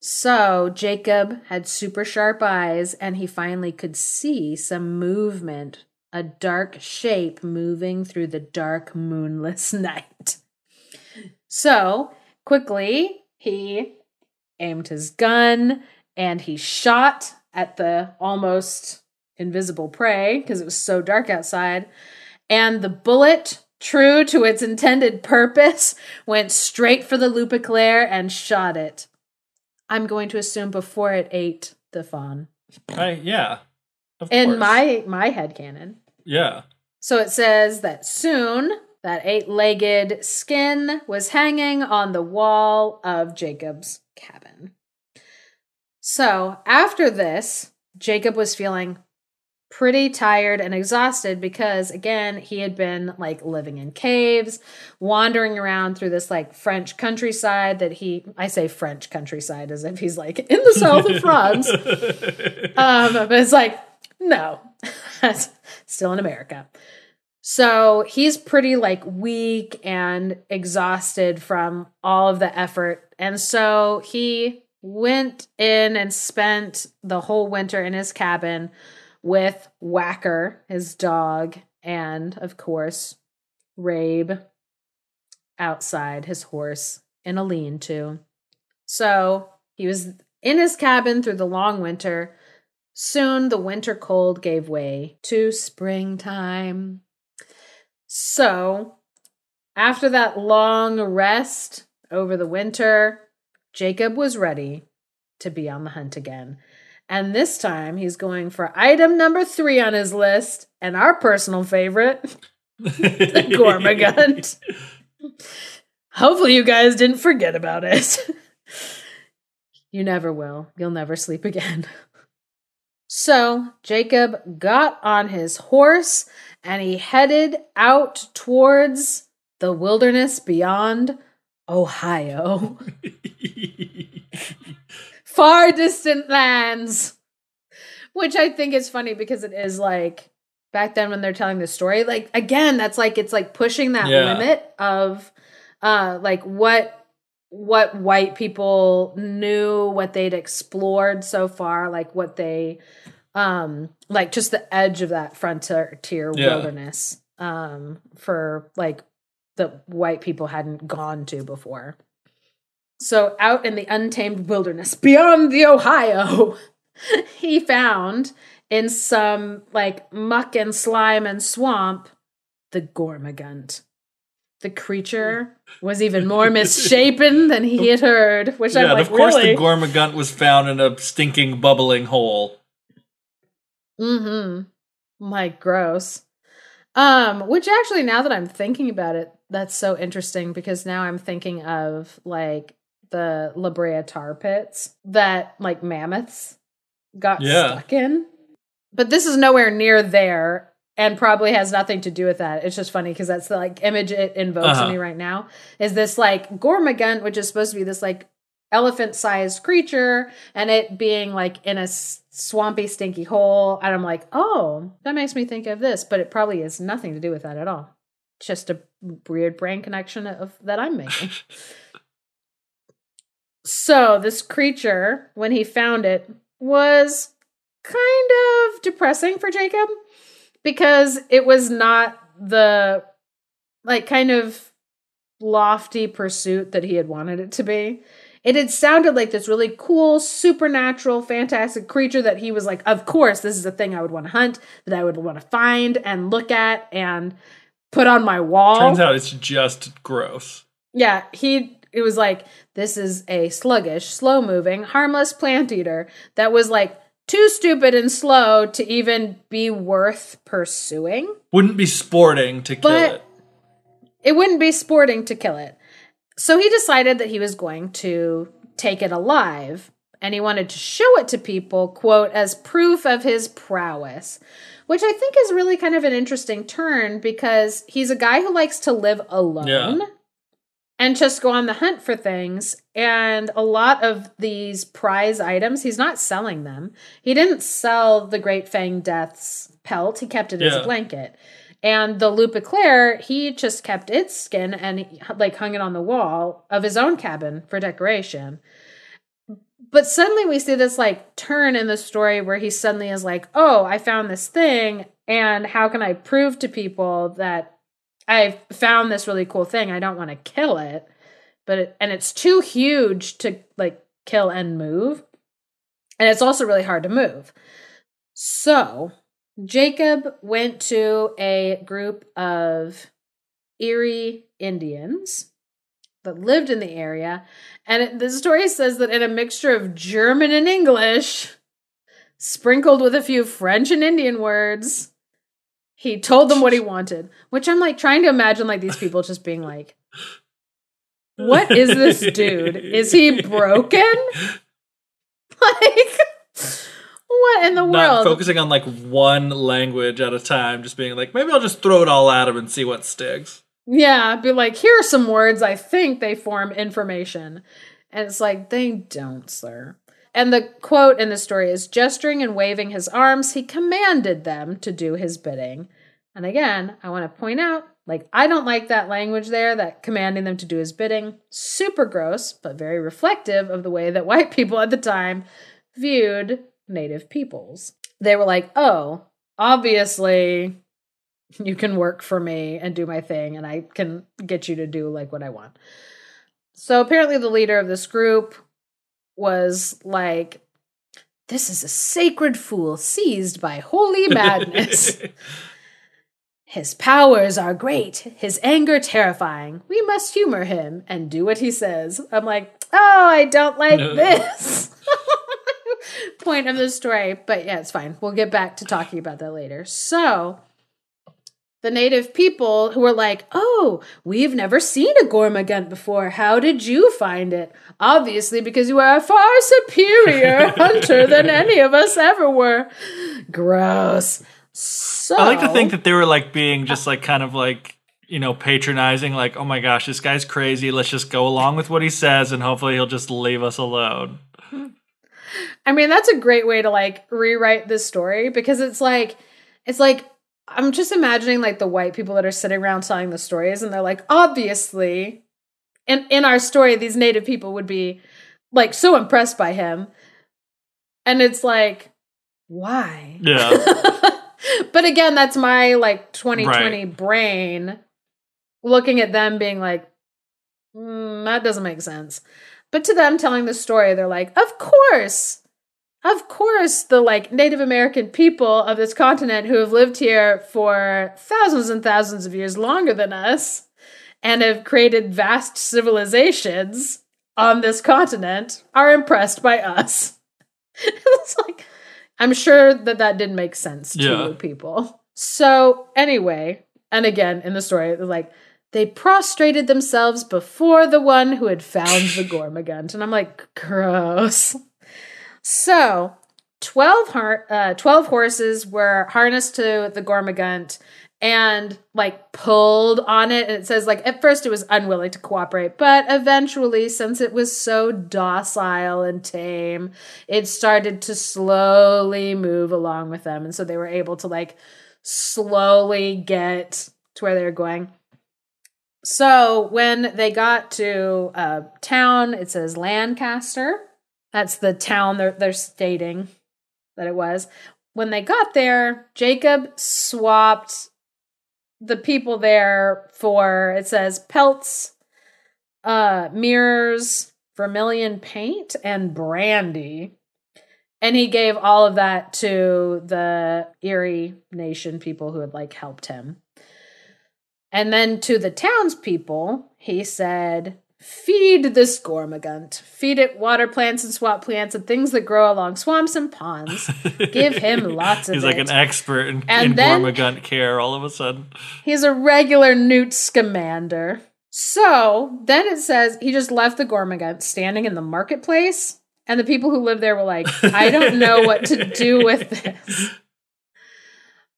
So Jacob had super sharp eyes and he finally could see some movement, a dark shape moving through the dark, moonless night. So Quickly, he aimed his gun and he shot at the almost invisible prey because it was so dark outside. And the bullet, true to its intended purpose, went straight for the Loup Eclair and shot it. I'm going to assume before it ate the fawn. I, yeah. In my my head canon. Yeah. So it says that soon that eight legged skin was hanging on the wall of Jacob's cabin. So after this, Jacob was feeling pretty tired and exhausted because again he had been like living in caves wandering around through this like french countryside that he i say french countryside as if he's like in the south of france um but it's like no still in America. So he's pretty like weak and exhausted from all of the effort. And so he went in and spent the whole winter in his cabin with Wacker, his dog, and of course, Rabe outside his horse in a lean to. So he was in his cabin through the long winter. Soon the winter cold gave way to springtime. So, after that long rest over the winter, Jacob was ready to be on the hunt again. And this time he's going for item number three on his list, and our personal favorite, the Gormagunt. Hopefully, you guys didn't forget about it. you never will. You'll never sleep again. So Jacob got on his horse and he headed out towards the wilderness beyond Ohio. Far distant lands. Which I think is funny because it is like back then when they're telling the story, like again, that's like it's like pushing that Yeah. limit of uh like what what white people knew, what they'd explored so far, like what they um like just the edge of that frontier Yeah. wilderness um for like the white people hadn't gone to before. So out in the untamed wilderness beyond the Ohio, he found in some like muck and slime and swamp the Gormagunt. The creature was even more misshapen than he had heard, which yeah, I'm like, of course really? the Gormagunt was found in a stinking, bubbling hole. Mm-hmm. Like gross. Um, which actually now that I'm thinking about it, that's so interesting because now I'm thinking of like the La Brea tar pits that like mammoths got Yeah. stuck in. But this is nowhere near there and probably has nothing to do with that. It's just funny because that's the like image it invokes Uh-huh. in me right now. Is this like Gormagunt, which is supposed to be this like elephant sized creature and it being like in a swampy stinky hole and i'm like oh that makes me think of this but it probably has nothing to do with that at all. Just a weird brain connection of that i'm making. So this creature when he found it was kind of depressing for jacob because it was not the like kind of lofty pursuit that he had wanted it to be it had sounded like this really cool, supernatural, fantastic creature that he was like, of course, this is a thing I would want to hunt, that I would want to find and look at and put on my wall. Turns out it's just gross. Yeah, he it was like this is a sluggish, slow-moving, harmless plant eater that was like too stupid and slow to even be worth pursuing. Wouldn't be sporting to kill But- it. It wouldn't be sporting to kill it. So he decided that he was going to take it alive and he wanted to show it to people, quote, as proof of his prowess, which I think is really kind of an interesting turn because he's a guy who likes to live alone Yeah. and just go on the hunt for things. And a lot of these prize items, he's not selling them. He didn't sell the Great Fang Death's pelt, he kept it as a blanket. And the Loup Eclair, he just kept its skin and like hung it on the wall of his own cabin for decoration. But suddenly we see this like turn in the story where he suddenly is like, "Oh, I found this thing, and how can I prove to people that I found this really cool thing? I don't want to kill it, but it, and it's too huge to like kill and move, and it's also really hard to move." So Jacob went to a group of Erie Indians that lived in the area. And it, the story says that in a mixture of German and English, sprinkled with a few French and Indian words, he told them what he wanted. Which I'm like trying to imagine like these people just being like, what is this dude? Is he broken? Like, what in the world? Not world? focusing on like one language at a time, just being like, maybe I'll just throw it all at him and see what sticks. Yeah, be like, here are some words I think they form information. And it's like, they don't, sir. and the quote in the story is gesturing and waving his arms, he commanded them to do his bidding. And again, I want to point out like, I don't like that language there, that commanding them to do his bidding. Super gross, but very reflective of the way that white people at the time viewed native peoples. They were like, oh, obviously you can work for me and do my thing, and I can get you to do like what I want. So apparently, the leader of this group was like, This is a sacred fool seized by holy madness. His powers are great, his anger terrifying. We must humor him and do what he says. I'm like, oh, I don't like no. this point of the story. But yeah, it's fine. We'll get back to talking about that later. So, the native people who were like, oh, we've never seen a Gormagunt before. How did you find it? Obviously, because you are a far superior hunter than any of us ever were. Gross. So I like to think that they were like being just like kind of like you know patronizing, like oh my gosh, this guy's crazy. Let's just go along with what he says, and hopefully he'll just leave us alone. Hmm. I mean, that's a great way to like rewrite this story because it's like it's like I'm just imagining like the white people that are sitting around telling the stories, and they're like, obviously, in in our story, these native people would be like so impressed by him, and it's like, why? Yeah. but again, that's my like 2020 right. brain looking at them being like, mm, that doesn't make sense. But to them telling the story, they're like, of course, of course, the like Native American people of this continent who have lived here for thousands and thousands of years longer than us and have created vast civilizations on this continent are impressed by us. it's like, I'm sure that that didn't make sense to yeah. people. So, anyway, and again in the story, like they prostrated themselves before the one who had found the Gormagunt. And I'm like, gross. So, 12, har- uh, 12 horses were harnessed to the Gormagunt and like pulled on it. And it says like at first it was unwilling to cooperate but eventually since it was so docile and tame it started to slowly move along with them. And so they were able to like slowly get to where they were going. So when they got to a town it says lancaster that's the town they're, they're stating that it was when they got there jacob swapped the people there for it says pelts, uh, mirrors, vermilion paint, and brandy. And he gave all of that to the Erie Nation people who had like helped him. And then to the townspeople, he said, Feed this Gormagunt. Feed it water plants and swamp plants and things that grow along swamps and ponds. Give him lots of He's it. like an expert in, and in Gormagunt care all of a sudden. He's a regular Newt Scamander. So then it says he just left the Gormagunt standing in the marketplace, and the people who live there were like, I don't know what to do with this.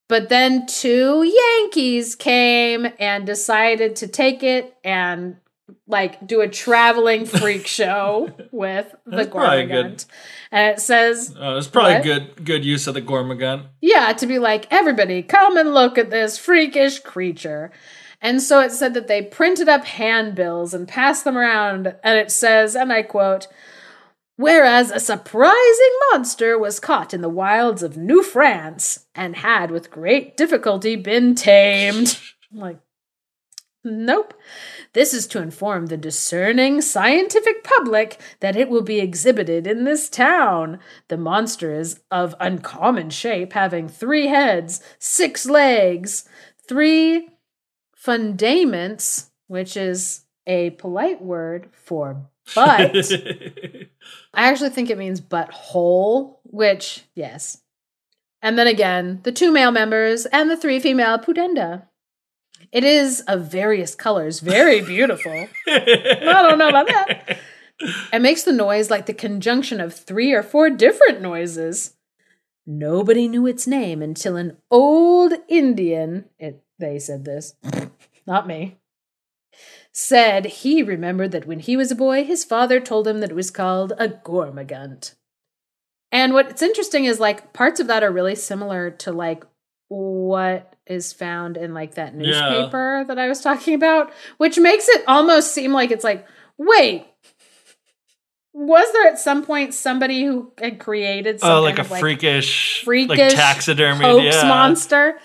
But then two Yankees came and decided to take it and like do a traveling freak show with the Gormagunt. And it says uh, it's probably what? good good use of the Gormagunt. Yeah, to be like, everybody come and look at this freakish creature. And so it said that they printed up handbills and passed them around, and it says, and I quote, Whereas a surprising monster was caught in the wilds of New France and had with great difficulty been tamed. I'm like, nope. This is to inform the discerning scientific public that it will be exhibited in this town. The monster is of uncommon shape, having three heads, six legs, three fundaments, which is a polite word for butt. I actually think it means butthole, which, yes. And then again, the two male members and the three female pudenda. It is of various colors, very beautiful. I don't know about that. It makes the noise like the conjunction of three or four different noises. Nobody knew its name until an old Indian, it, they said this, not me, said he remembered that when he was a boy, his father told him that it was called a gormagunt. And what's interesting is like parts of that are really similar to like what is found in like that Yeah. newspaper that I was talking about, which makes it almost seem like it's like, wait, was there at some point somebody who had created some Oh, like a of, freakish, freakish like taxidermy. hoax yeah. monster?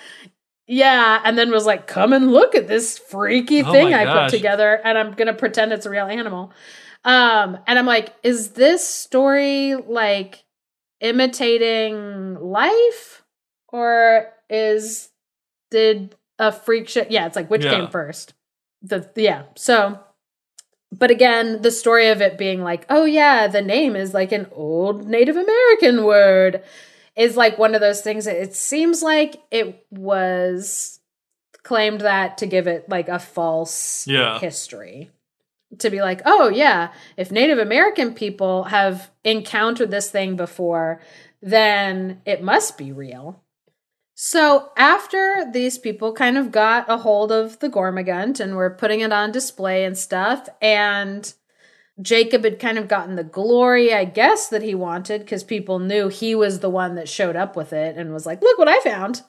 Yeah, and then was like, come and look at this freaky Oh thing I put together, and I'm gonna pretend it's a real animal. Um, and I'm like, is this story like imitating life, or is did a freak show? Yeah, it's like which Yeah. came first? The yeah. So, but again, the story of it being like, oh yeah, the name is like an old Native American word is like one of those things that it seems like it was claimed that to give it like a false Yeah. history. To be like, oh yeah, if Native American people have encountered this thing before, then it must be real. So after these people kind of got a hold of the Gormagunt and were putting it on display and stuff, and Jacob had kind of gotten the glory, I guess, that he wanted because people knew he was the one that showed up with it and was like, look what I found.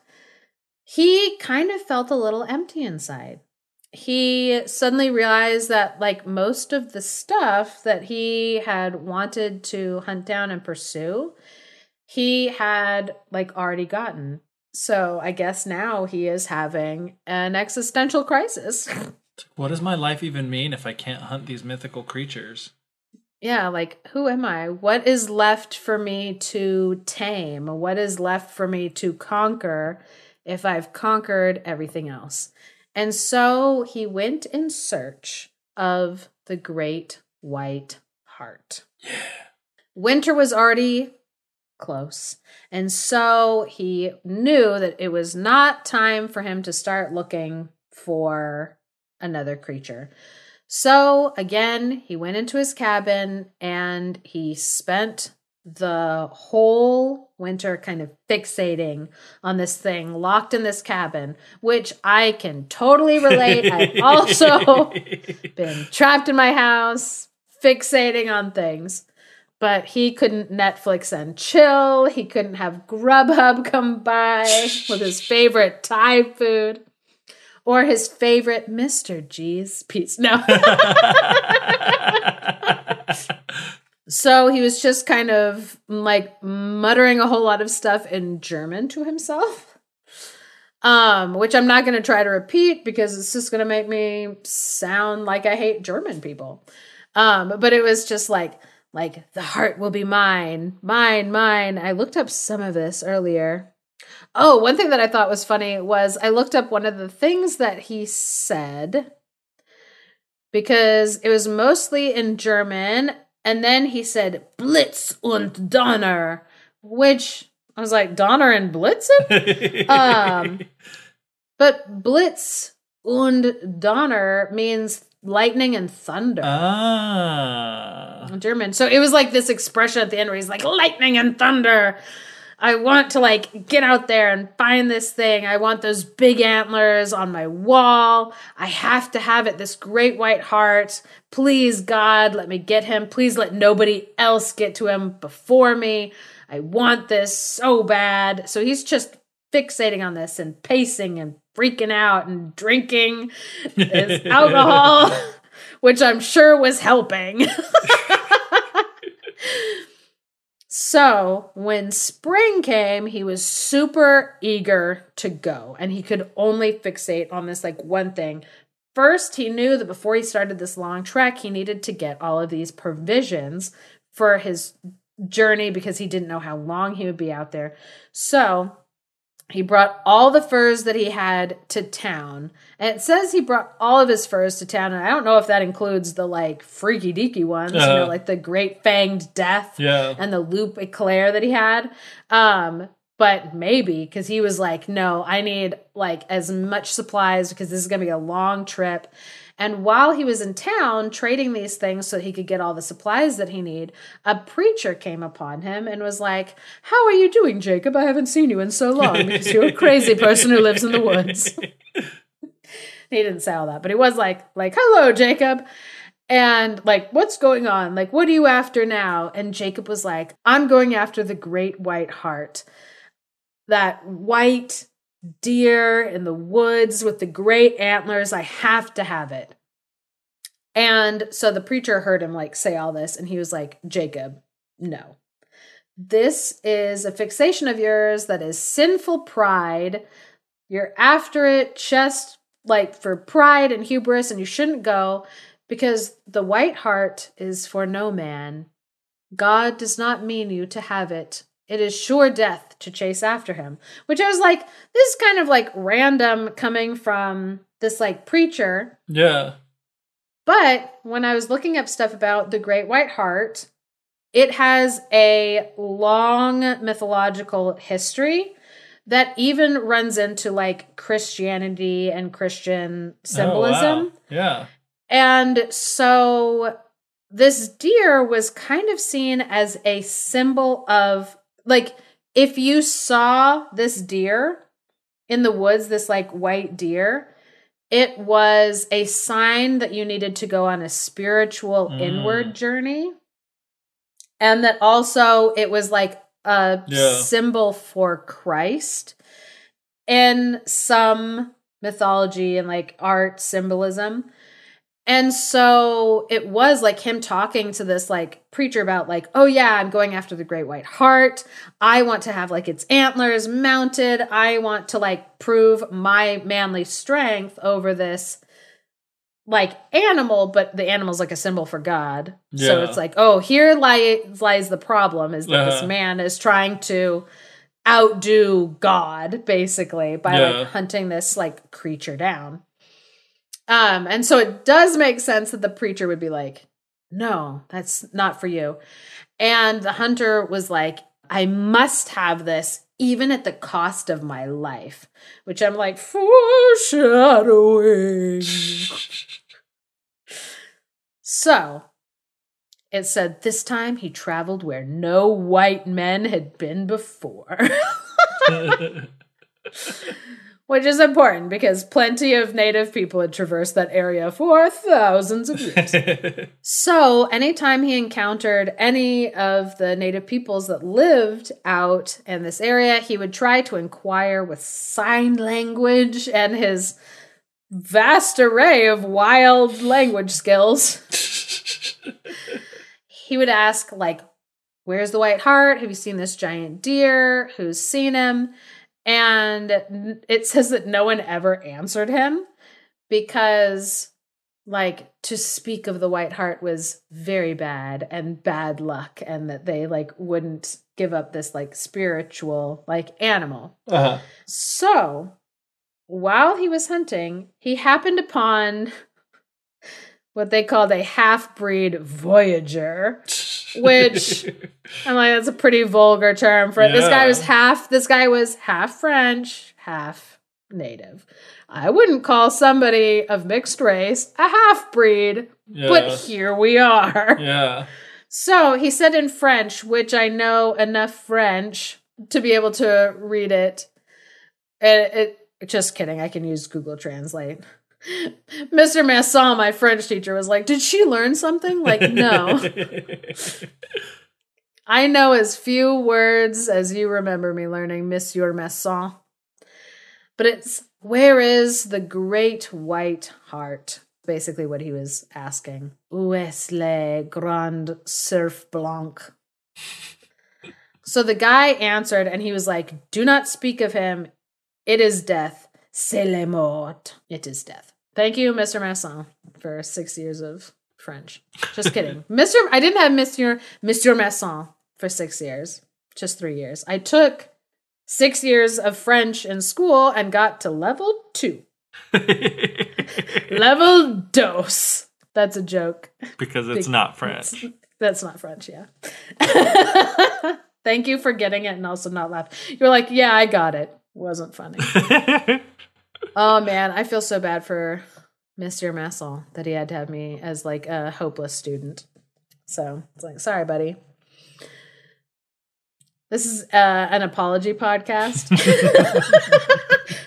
He kind of felt a little empty inside. He suddenly realized that, like, most of the stuff that he had wanted to hunt down and pursue, he had, like, already gotten. So I guess now he is having an existential crisis. What does my life even mean if I can't hunt these mythical creatures? yeah, like who am I? What is left for me to tame? What is left for me to conquer if I've conquered everything else? And so he went in search of the great white hart. Yeah. Winter was already close. And so he knew that it was not time for him to start looking for another creature. So again, he went into his cabin and he spent the whole winter kind of fixating on this thing locked in this cabin, which I can totally relate. I've also been trapped in my house, fixating on things. But he couldn't Netflix and chill. He couldn't have Grubhub come by with his favorite Thai food or his favorite Mr. G's pizza. No. so he was just kind of like muttering a whole lot of stuff in German to himself. Um, which I'm not going to try to repeat because it's just going to make me sound like I hate German people. Um, but it was just like like the hart will be mine, mine, mine. I looked up some of this earlier. Oh, one thing that I thought was funny was I looked up one of the things that he said because it was mostly in German. And then he said Blitz und Donner, which I was like, Donner and Blitzen? um, but Blitz und Donner means lightning and thunder. ah. German. So it was like this expression at the end where he's like, lightning and thunder. I want to like get out there and find this thing. I want those big antlers on my wall. I have to have it, this great white hart. Please, God, let me get him. Please let nobody else get to him before me. I want this so bad. So he's just fixating on this and pacing and freaking out and drinking his alcohol, which I'm sure was helping. So when spring came, he was super eager to go and he could only fixate on this like one thing. First, he knew that before he started this long trek, he needed to get all of these provisions for his journey because he didn't know how long he would be out there. So he brought all the furs that he had to town. And it says he brought all of his furs to town. And I don't know if that includes the like freaky deaky ones, you know, Uh-huh. like the great fanged death Yeah. and the Loup Eclair that he had. Um, but maybe because he was like, no, I need like as much supplies because this is gonna be a long trip. And while he was in town trading these things so he could get all the supplies that he need, a preacher came upon him and was like, How are you doing, Jacob? I haven't seen you in so long because you're a crazy person who lives in the woods. he didn't say all that, but he was like, like, hello, Jacob. And like, what's going on? Like, what are you after now? And Jacob was like, I'm going after the great white hart. That white deer in the woods with the great antlers. I have to have it. And so the preacher heard him like say all this, and he was like, Jacob, no. This is a fixation of yours that is sinful pride. You're after it just like for pride and hubris, and you shouldn't go because the white hart is for no man. God does not mean you to have it. It is sure death to chase after him. Which I was like, this is kind of like random coming from this like preacher. Yeah. But when I was looking up stuff about the great white hart, it has a long mythological history that even runs into like Christianity and Christian symbolism. Oh, wow. Yeah. And so this deer was kind of seen as a symbol of like if you saw this deer in the woods, this like white deer, it was a sign that you needed to go on a spiritual Mm. inward journey. And that also it was like a Yeah. symbol for Christ in some mythology and like art symbolism. And so it was like him talking to this like preacher about like, oh yeah, I'm going after the great white hart. I want to have like its antlers mounted. I want to like prove my manly strength over this like animal, but the animal's like a symbol for God. Yeah. So it's like, oh, here lies lies the problem is that this Uh-huh. man is trying to outdo God basically by Yeah. like hunting this like creature down. Um, and so it does make sense that the preacher would be like, no, that's not for you. And the hunter was like, I must have this even at the cost of my life, which I'm like, foreshadowing. so it said this time he traveled where no white men had been before. Which is important because plenty of native people had traversed that area for thousands of years. so, anytime he encountered any of the native peoples that lived out in this area, he would try to inquire with sign language and his vast array of wild language skills. he would ask, like, Where's the white hart? Have you seen this giant deer? Who's seen him? And it says that no one ever answered him because, like, to speak of the white Hart was very bad and bad luck, and that they, like, wouldn't give up this, like, spiritual, like, animal. uh-huh. So, while he was hunting, he happened upon what they called a half breed voyager. Which- I'm like, that's a pretty vulgar term for it. This guy was half, this guy was half French, half native. I wouldn't call somebody of mixed race a half breed, yeah. but here we are. yeah. So he said in French, which I know enough French to be able to read it. It, it just kidding. I can use Google Translate. Mr. Masson, my French teacher, was like, Did she learn something? Like, no. I know as few words as you remember me learning, Monsieur Masson. But it's where is the great white hart? Basically, what he was asking. Où est le grand cerf blanc? So the guy answered, and he was like, Do not speak of him. It is death. C'est la mort. It is death. Thank you, Mr. Masson, for six years of French. Just kidding. Mr. I didn't have Monsieur Monsieur Masson for six years. Just three years. I took six years of French in school and got to level two. level dos. That's a joke. because it's not French. That's not French, yeah. Thank you for getting it and also not laugh. You're like, yeah, I got it. Wasn't funny. Oh man, I feel so bad for Mr. Masson that he had to have me as like a hopeless student. So it's like, sorry, buddy. This is uh, an apology podcast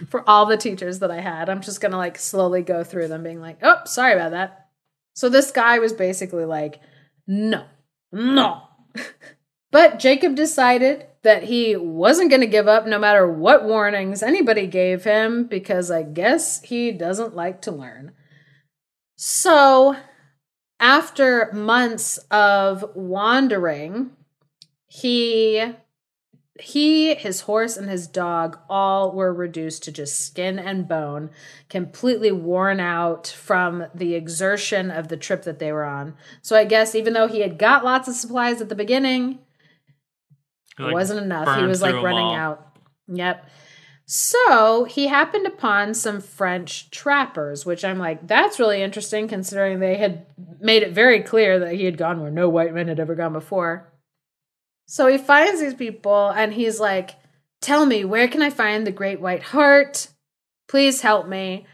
for all the teachers that I had. I'm just gonna like slowly go through them, being like, "Oh, sorry about that. So this guy was basically like, no, no. but Jacob decided that he wasn't going to give up no matter what warnings anybody gave him because I guess he doesn't like to learn. So, after months of wandering, he he, his horse, and his dog all were reduced to just skin and bone, completely worn out from the exertion of the trip that they were on. So I guess even though he had got lots of supplies at the beginning, Like, it wasn't enough. He was like running out. Yep. So he happened upon some French trappers, which I'm like, that's really interesting considering they had made it very clear that he had gone where no white men had ever gone before. So he finds these people and he's like, Tell me, where can I find the great white hart? Please help me.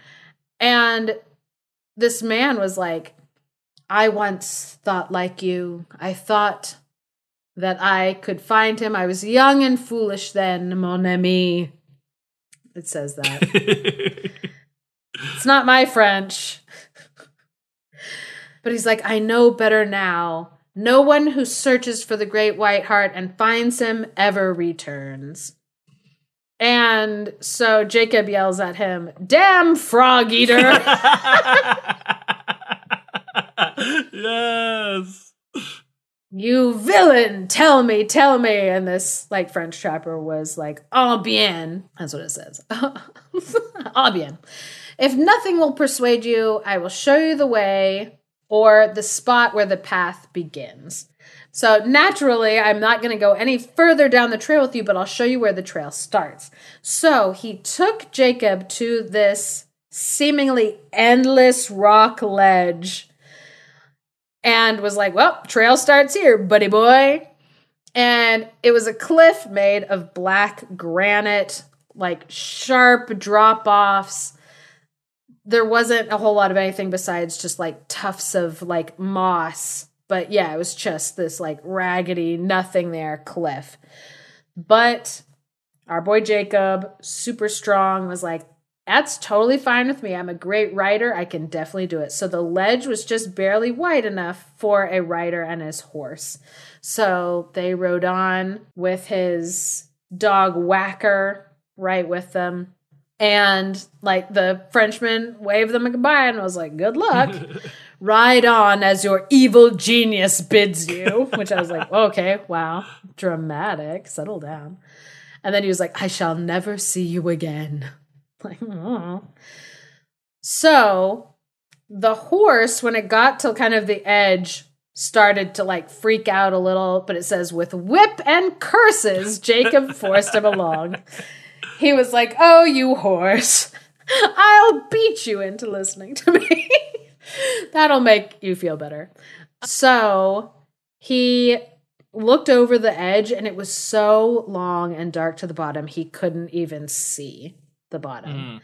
And this man was like, I once thought like you. I thought that I could find him. I was young and foolish then, mon ami. It says that. it's not my French. but he's like, I know better now. No one who searches for the great white hart and finds him ever returns. And so Jacob yells at him, Damn frog eater! yes. You villain! Tell me, tell me. And this like French trapper was like, Ah bien. That's what it says. ah bien. If nothing will persuade you, I will show you the way or the spot where the path begins. So naturally, I'm not going to go any further down the trail with you, but I'll show you where the trail starts. So he took Jacob to this seemingly endless rock ledge and was like, Well, trail starts here, buddy boy. And it was a cliff made of black granite, like sharp drop offs. There wasn't a whole lot of anything besides just like tufts of like moss. But yeah, it was just this like raggedy, nothing there cliff. But our boy Jacob, super strong, was like, that's totally fine with me. I'm a great rider. I can definitely do it. So the ledge was just barely wide enough for a rider and his horse. So they rode on with his dog Wacker right with them. And like the Frenchman waved them a goodbye and was like, good luck. Ride on as your evil genius bids you. Which I was like, okay, wow, dramatic. Settle down. And then he was like, I shall never see you again. Like, oh. So the horse, when it got to kind of the edge, started to like freak out a little, but it says, with whip and curses, Jacob forced him along. He was like, Oh, you horse, I'll beat you into listening to me. That'll make you feel better. So he looked over the edge and it was so long and dark to the bottom, he couldn't even see the bottom. Mm.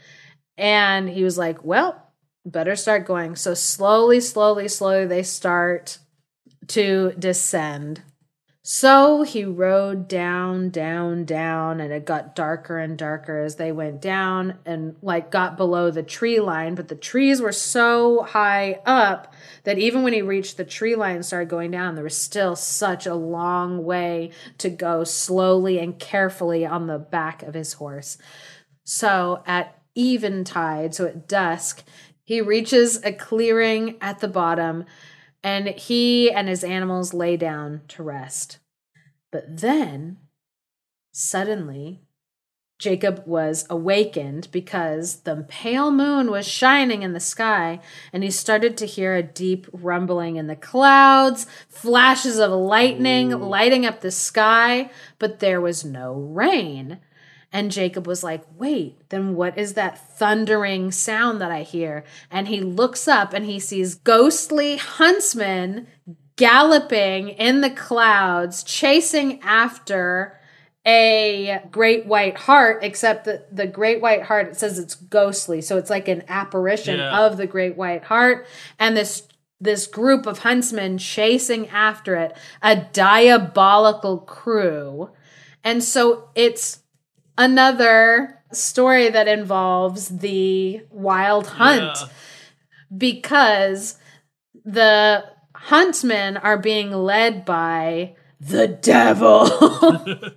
And he was like, Well, better start going. So slowly, slowly, slowly, they start to descend. So he rode down, down, down, and it got darker and darker as they went down and like got below the tree line. But the trees were so high up that even when he reached the tree line and started going down, there was still such a long way to go slowly and carefully on the back of his horse. So at eventide, so at dusk, he reaches a clearing at the bottom and he and his animals lay down to rest. But then, suddenly, Jacob was awakened because the pale moon was shining in the sky, and he started to hear a deep rumbling in the clouds, flashes of lightning lighting up the sky, but there was no rain. And Jacob was like, Wait, then what is that thundering sound that I hear? And he looks up and he sees ghostly huntsmen galloping in the clouds, chasing after a great white hart, except that the great white hart, it says it's ghostly. So it's like an apparition Yeah. of the great white hart. And this this group of huntsmen chasing after it, a diabolical crew. And so it's another story that involves the wild hunt Yeah. because the huntsmen are being led by the devil.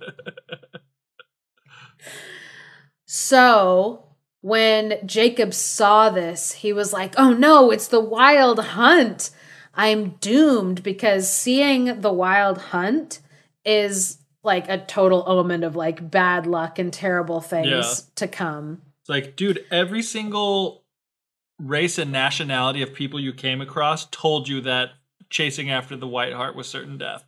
so when Jacob saw this, he was like, oh no, it's the wild hunt. I'm doomed because seeing the wild hunt is like a total omen of like bad luck and terrible things Yeah. to come. It's like, dude, every single race and nationality of people you came across told you that chasing after the white hart was certain death.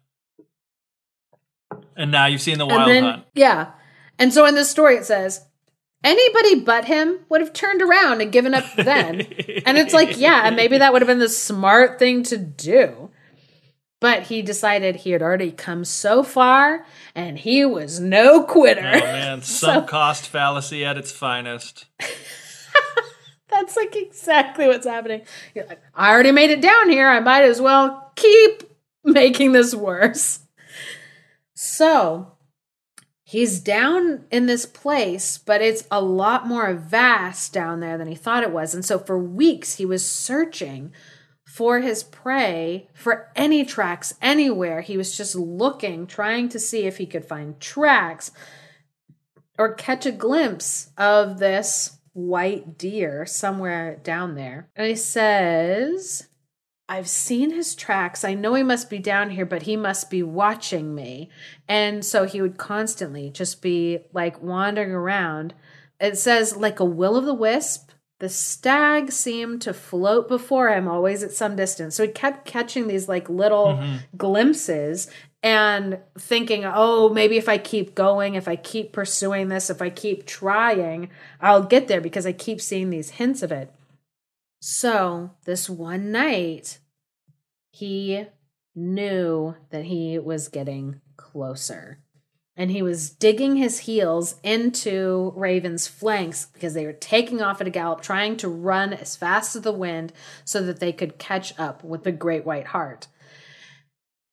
And now you've seen the wild then, hunt. Yeah. And so in this story, it says, anybody but him would have turned around and given up then. and it's like, yeah, and maybe that would have been the smart thing to do. But he decided he had already come so far and he was no quitter. Oh man, sunk cost fallacy at its finest. That's like exactly what's happening. You're like, I already made it down here. I might as well keep making this worse. So he's down in this place, but it's a lot more vast down there than he thought it was. And so for weeks, he was searching for his prey for any tracks anywhere. He was just looking, trying to see if he could find tracks or catch a glimpse of this white deer somewhere down there. And he says, I've seen his tracks. I know he must be down here, but he must be watching me. And so he would constantly just be like wandering around. It says, like a will o' the wisp, the stag seemed to float before him, always at some distance. So he kept catching these like little mm-hmm. glimpses and thinking, oh, maybe if I keep going, if I keep pursuing this, if I keep trying, I'll get there because I keep seeing these hints of it. So this one night, he knew that he was getting closer. And he was digging his heels into Raven's flanks because they were taking off at a gallop, trying to run as fast as the wind so that they could catch up with the great white hart.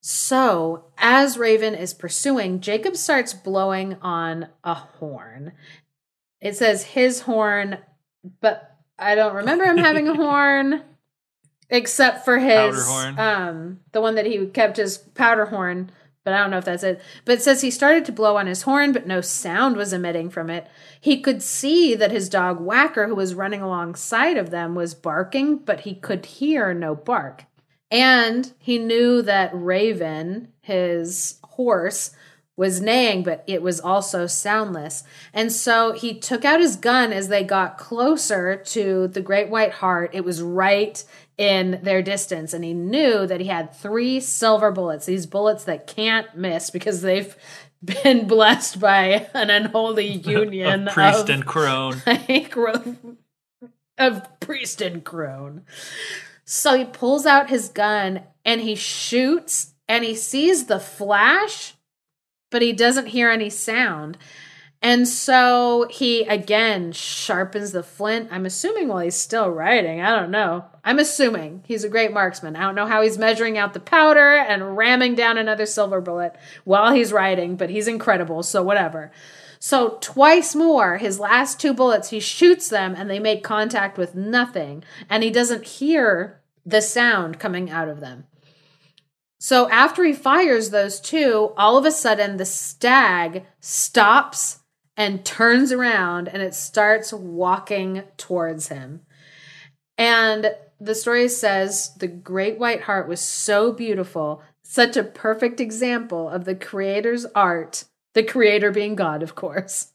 So, as Raven is pursuing, Jacob starts blowing on a horn. It says his horn, but I don't remember him having a horn except for his Powder horn. um the one that he kept his powder horn, but I don't know if that's it. But it says he started to blow on his horn, but no sound was emitting from it. He could see that his dog Wacker, who was running alongside of them, was barking, but he could hear no bark. And he knew that Raven, his horse, was neighing, but it was also soundless. And so he took out his gun as they got closer to the Great White Hart. It was right in their distance. And he knew that he had three silver bullets, these bullets that can't miss because they've been blessed by an unholy union of priest of- and crone. like of priest and crone. So he pulls out his gun and he shoots and he sees the flash, but he doesn't hear any sound. And so he again sharpens the flint. I'm assuming while he's still riding. I don't know. I'm assuming he's a great marksman. I don't know how he's measuring out the powder and ramming down another silver bullet while he's riding, but he's incredible. So whatever. So twice more, his last two bullets, he shoots them and they make contact with nothing. And he doesn't hear the sound coming out of them. So after he fires those two, all of a sudden the stag stops and turns around and it starts walking towards him. And the story says the great white hart was so beautiful, such a perfect example of the creator's art, the creator being God, of course,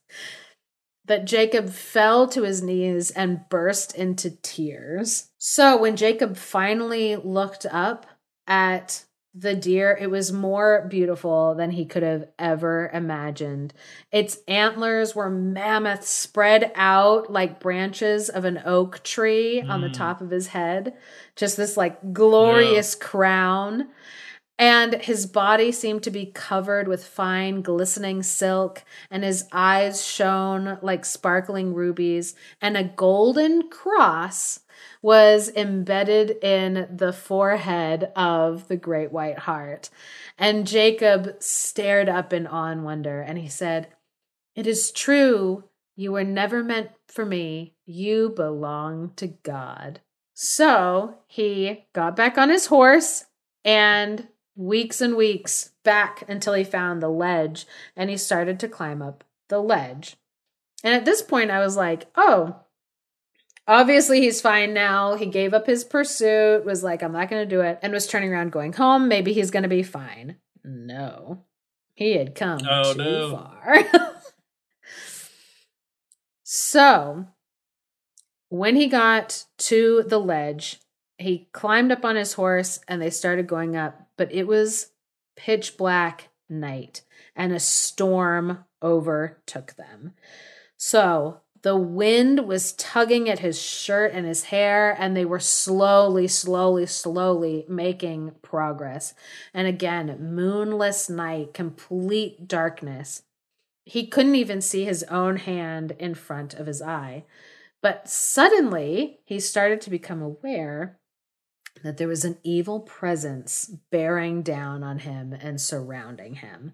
that Jacob fell to his knees and burst into tears. So when Jacob finally looked up at the deer, it was more beautiful than he could have ever imagined. Its antlers were mammoth, spread out like branches of an oak tree on the Mm. top of his head. Just this like glorious crown. And his body seemed to be covered with fine, glistening silk, and his eyes shone like sparkling rubies, and a golden cross was embedded in the forehead of the great white hart. And Jacob stared up in awe and wonder, and he said, It is true, you were never meant for me. You belong to God. So he got back on his horse and weeks and weeks back until he found the ledge and he started to climb up the ledge. And at this point, I was like, oh, obviously he's fine now. He gave up his pursuit, was like, I'm not going to do it, and was turning around going home. Maybe he's going to be fine. No, he had come Oh, too no. far. so when he got to the ledge, he climbed up on his horse and they started going up, but it was pitch black night and a storm overtook them. So the wind was tugging at his shirt and his hair, and they were slowly, slowly, slowly making progress. And again, moonless night, complete darkness. He couldn't even see his own hand in front of his eye. But suddenly, he started to become aware that there was an evil presence bearing down on him and surrounding him.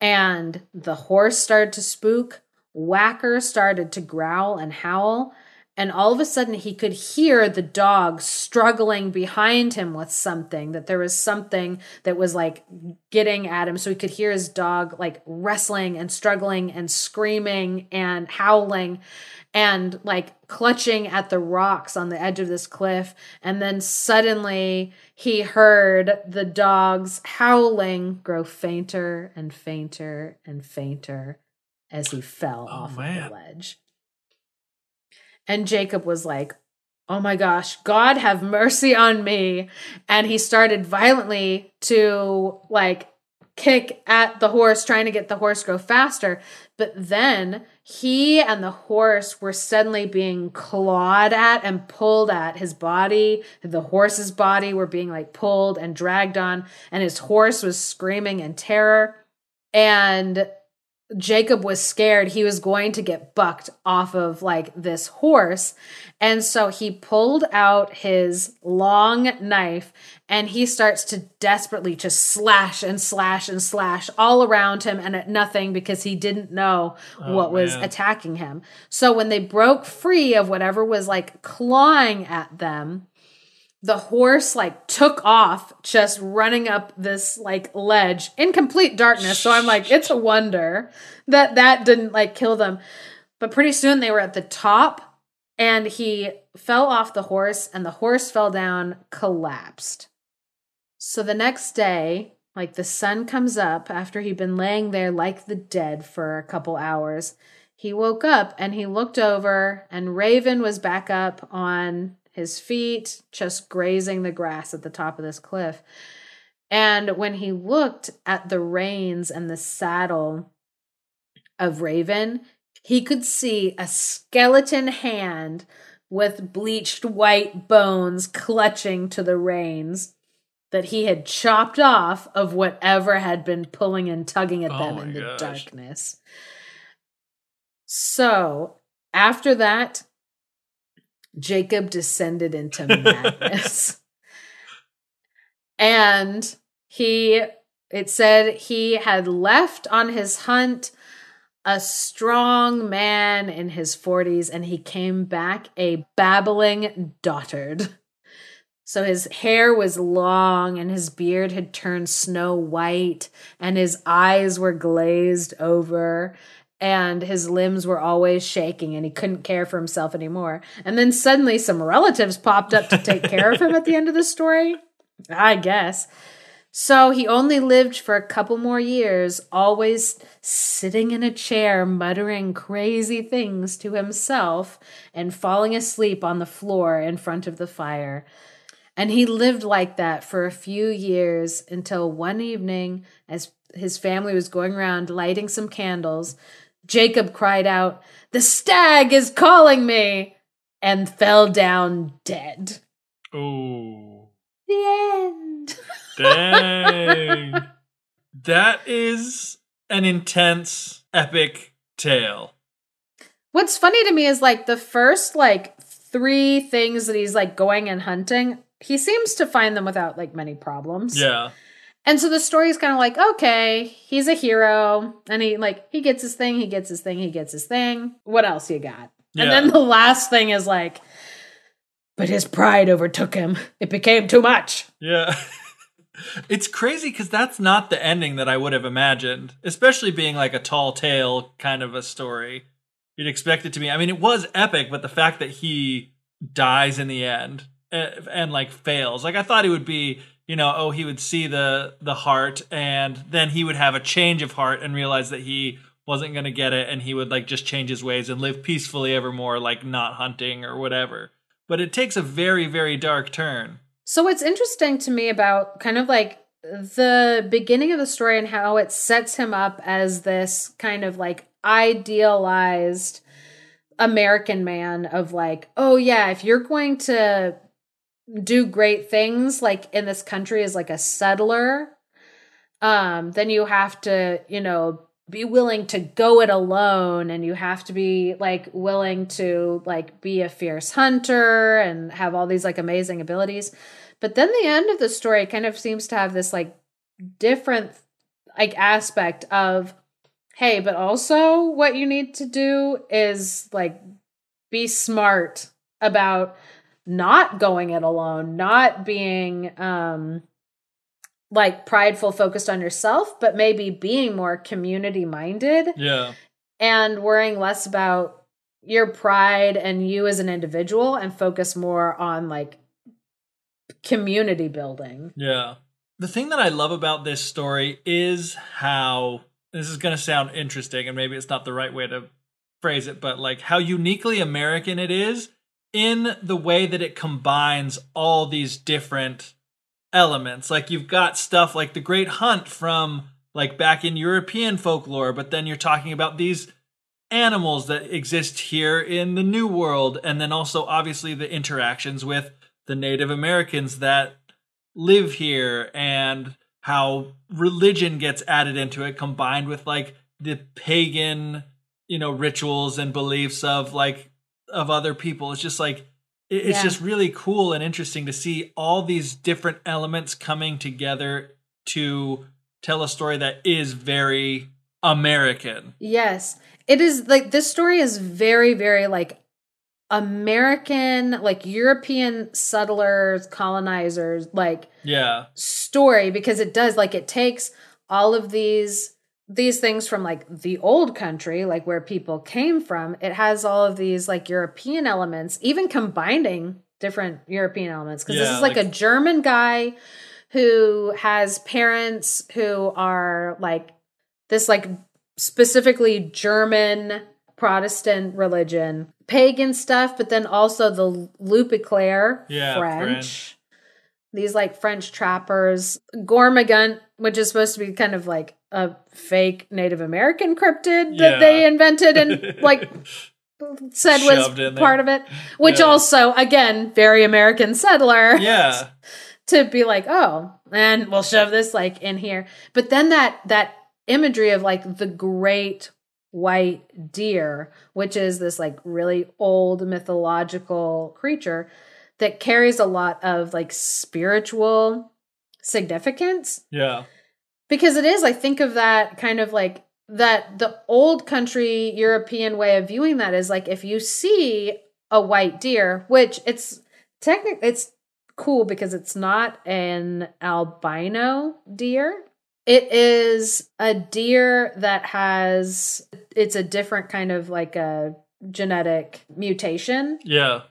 And the horse started to spook. Wacker started to growl and howl. And all of a sudden, he could hear the dog struggling behind him with something, that there was something that was like getting at him. So he could hear his dog like wrestling and struggling and screaming and howling and like clutching at the rocks on the edge of this cliff. And then suddenly he heard the dog's howling grow fainter and fainter and fainter as he fell Oh, off of the ledge. And Jacob was like, Oh my gosh, God have mercy on me. And he started violently to like kick at the horse, trying to get the horse go faster. But then he and the horse were suddenly being clawed at and pulled at. His body, the horse's body, were being like pulled and dragged on, and his horse was screaming in terror. And Jacob was scared he was going to get bucked off of like this horse. And so he pulled out his long knife and he starts to desperately just slash and slash and slash all around him and at nothing because he didn't know Oh, what was man. attacking him. So when they broke free of whatever was like clawing at them, the horse like took off just running up this like ledge in complete darkness. So i'm like it's a wonder that that didn't like kill them. But pretty soon they were at the top and he fell off the horse and the horse fell down collapsed. So the next day like the sun comes up after he'd been laying there like the dead for a couple hours. He woke up and he looked over and raven was back up on his feet just grazing the grass at the top of this cliff and when he looked at the reins and the saddle of raven he could see a skeleton hand with bleached white bones clutching to the reins that he had chopped off of whatever had been pulling and tugging at Oh them my in the gosh. darkness. So after that, Jacob descended into madness. and he, it said he had left on his hunt a strong man in his 40s and he came back a babbling dotard. So his hair was long and his beard had turned snow white and his eyes were glazed over and his limbs were always shaking and he couldn't care for himself anymore. And then suddenly some relatives popped up to take care of him at the end of the story. I guess. So he only lived for a couple more years, always sitting in a chair, muttering crazy things to himself and falling asleep on the floor in front of the fire. And he lived like that for a few years until one evening, as his family was going around lighting some candles, Jacob cried out, The stag is calling me! and fell down dead. Oh, The end. dang. that is an intense, epic tale. What's funny to me is like the first like three things that he's like going and hunting, he seems to find them without like many problems. Yeah. And so the story is kind of like, okay, he's a hero and he like he gets his thing, he gets his thing, he gets his thing. What else you got? And then the last thing is like But his pride overtook him. It became too much. Yeah. it's crazy because that's not the ending that I would have imagined, especially being like a tall tale kind of a story. You'd expect it to be. I mean, it was epic, but the fact that he dies in the end and, and like fails, like I thought he would be, you know, oh, he would see the the hart, and then he would have a change of heart and realize that he wasn't going to get it, and he would like just change his ways and live peacefully evermore, like not hunting or whatever. But it takes a very, very dark turn. So what's interesting to me about kind of like the beginning of the story and how it sets him up as this kind of like idealized American man of like, oh yeah, if you're going to do great things like in this country as like a settler, um, then you have to, you know, be willing to go it alone and you have to be like willing to like be a fierce hunter and have all these like amazing abilities. But then the end of the story kind of seems to have this like different like aspect of hey but also what you need to do is like be smart about not going it alone not being um like prideful focused on yourself but maybe being more community minded Yeah. and worrying less about your pride and you as an individual and focus more on like community building Yeah. The thing that I love about this story is how this is going to sound interesting and maybe it's not the right way to phrase it, but like how uniquely American it is in the way that it combines all these different elements. Like you've got stuff like the Great Hunt from like back in European folklore, but then you're talking about these animals that exist here in the New World, and then also obviously the interactions with the Native Americans that live here and how religion gets added into it combined with like the pagan you know rituals and beliefs of like of other people. It's just like it's Yeah. just really cool and interesting to see all these different elements coming together to tell a story that is very american. Yes. It is like this story is very very like american like european settlers colonizers like yeah. story because it does like it takes all of these these things from like the old country like where people came from it has all of these like european elements even combining different european elements because this is like, like- a german guy who has parents who are like this like specifically german protestant religion pagan stuff but then also the loup eclair Yeah, french French. these like French trappers. Gormagunt, which is supposed to be kind of like a fake Native American cryptid that Yeah. they invented and like said Shoved was part of it. Which Yeah. also, again, very American settler yeah to be like, oh, and we'll shove this like in here. But then that that imagery of like the great white deer, which is this like really old mythological creature that carries a lot of like spiritual significance yeah because it is i think of that kind of like that the old country european way of viewing that is like if you see a white deer which it's technically it's cool because it's not an albino deer. It is a deer that has it's a different kind of like a genetic mutation. Yeah.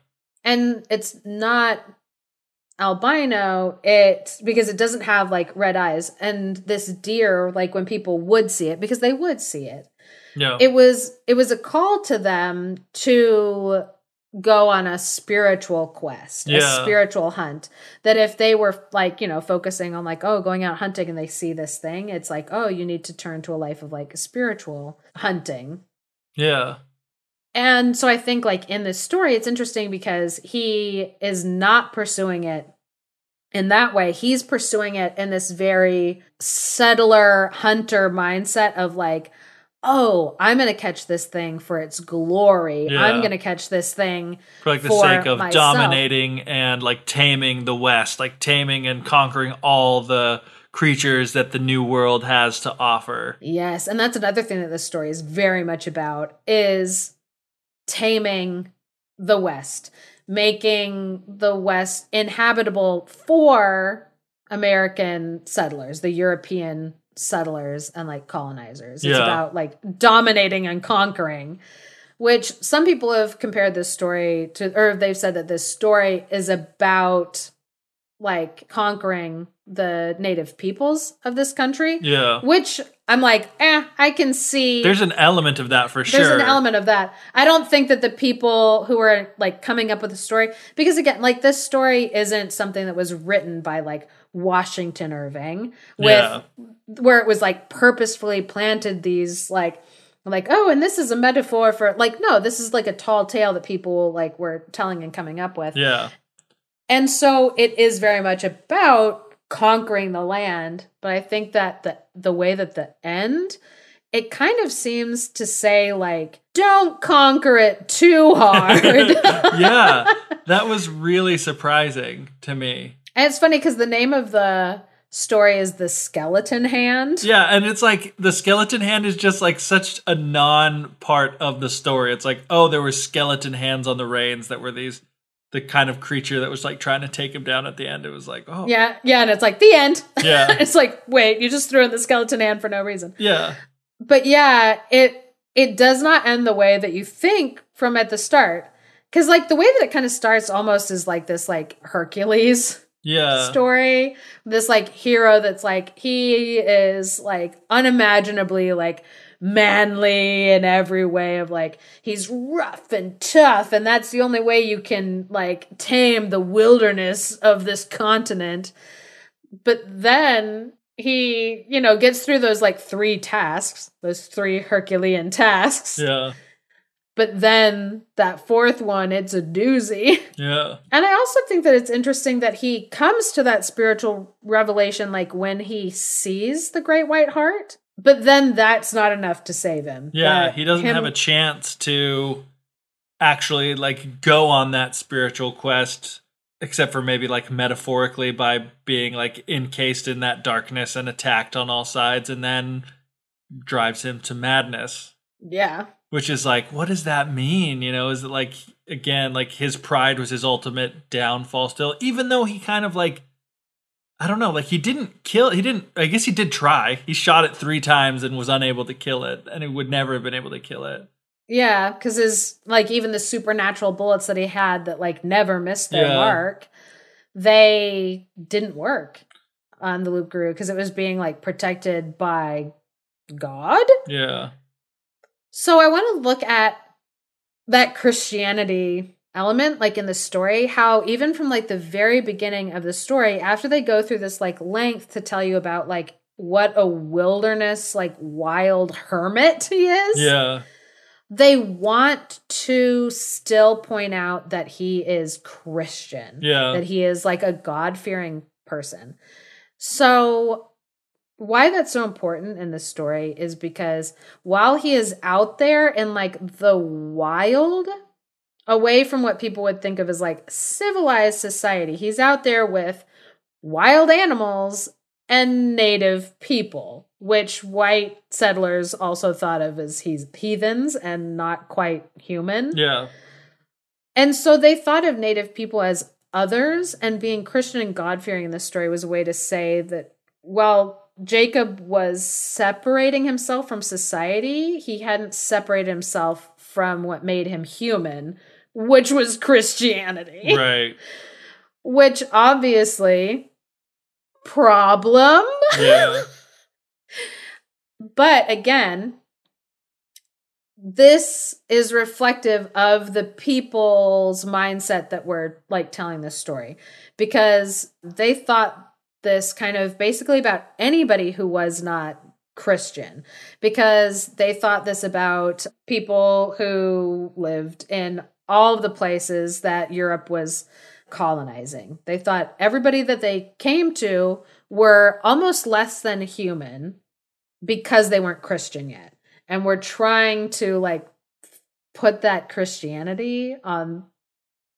And it's not albino it because it doesn't have like red eyes. And this deer like when people would see it because they would see it yeah. it was it was a call to them to go on a spiritual quest a spiritual hunt. That if they were like you know focusing on like oh going out hunting and they see this thing it's like oh you need to turn to a life of like spiritual hunting. Yeah and so I think like in this story, it's interesting because he is not pursuing it in that way. He's pursuing it in this very settler hunter mindset of like, oh, I'm going to catch this thing for its glory. Yeah. I'm going to catch this thing. for like the for sake of myself. dominating and like taming the west like taming and conquering all the creatures that the new world has to offer Yes, and that's another thing that this story is very much about is taming the West. making the West inhabitable for American settlers, the European settlers and like colonizers. It's Yeah. about like dominating and conquering, which some people have compared this story to, or they've said that this story is about like conquering the native peoples of this country, Yeah. which I'm like, eh, I can see. There's an element of that for There's sure. There's an element of that. I don't think that the people who are like coming up with the story, because again, like this story isn't something that was written by like Washington Irving with Yeah. where it was like purposefully planted these like like oh and this is a metaphor for like no this is like a tall tale that people like were telling and coming up with Yeah. and so it is very much about conquering the land, but I think that the the way that the end it kind of seems to say like don't conquer it too hard. yeah. That was really surprising to me. And it's funny cuz the name of the story is the skeleton hand. Yeah, and it's like the skeleton hand is just like such a non part of the story. It's like, oh, there were skeleton hands on the reins that were these the kind of creature that was like trying to take him down at the end. It was like, oh Yeah, yeah, and it's like the end. Yeah. it's like, wait, you just threw in the skeleton hand for no reason. yeah. But yeah, it it does not end the way that you think from at the start. Cause like the way that it kind of starts almost is like this like Hercules Yeah. story. This like hero that's like he is like unimaginably like manly in every way of like he's rough and tough and that's the only way you can like tame the wilderness of this continent. But then he, you know, gets through those like three tasks, those three Herculean tasks. Yeah. But then that fourth one, it's a doozy. Yeah. And I also think that it's interesting that he comes to that spiritual revelation like when he sees the great white hart, but then that's not enough to save him. Yeah. That He doesn't him- have a chance to actually like go on that spiritual quest except for maybe like metaphorically by being like encased in that darkness and attacked on all sides and then drives him to madness. Yeah. which is like what does that mean you know is it like again like his pride was his ultimate downfall still even though he kind of like i don't know like he didn't kill he didn't i guess he did try he shot it three times and was unable to kill it and he would never have been able to kill it Yeah, because his like even the supernatural bullets that he had that like never missed their Yeah. mark, they didn't work on the Loop Guru because it was being like protected by God. yeah So I want to look at that Christianity element, like in the story, how even from like the very beginning of the story, after they go through this like length to tell you about like what a wilderness, like wild hermit he is yeah they want to still point out that he is Christian. Yeah. That he is like a God fearing person. So, why that's so important in this story is because while he is out there in like the wild, away from what people would think of as like civilized society, he's out there with wild animals and native people, which white settlers also thought of as he's heathens and not quite human. yeah And so they thought of native people as others, and being Christian and God fearing in this story was a way to say that, well, Jacob was separating himself from society. He hadn't separated himself from what made him human, which was Christianity. right Which obviously, problem. yeah But again, this is reflective of the people's mindset that were like telling this story because they thought this kind of basically about anybody who was not Christian because they thought this about people who lived in all of the places that Europe was colonizing. They thought everybody that they came to were almost less than human because they weren't Christian yet. And we're trying to like put that Christianity on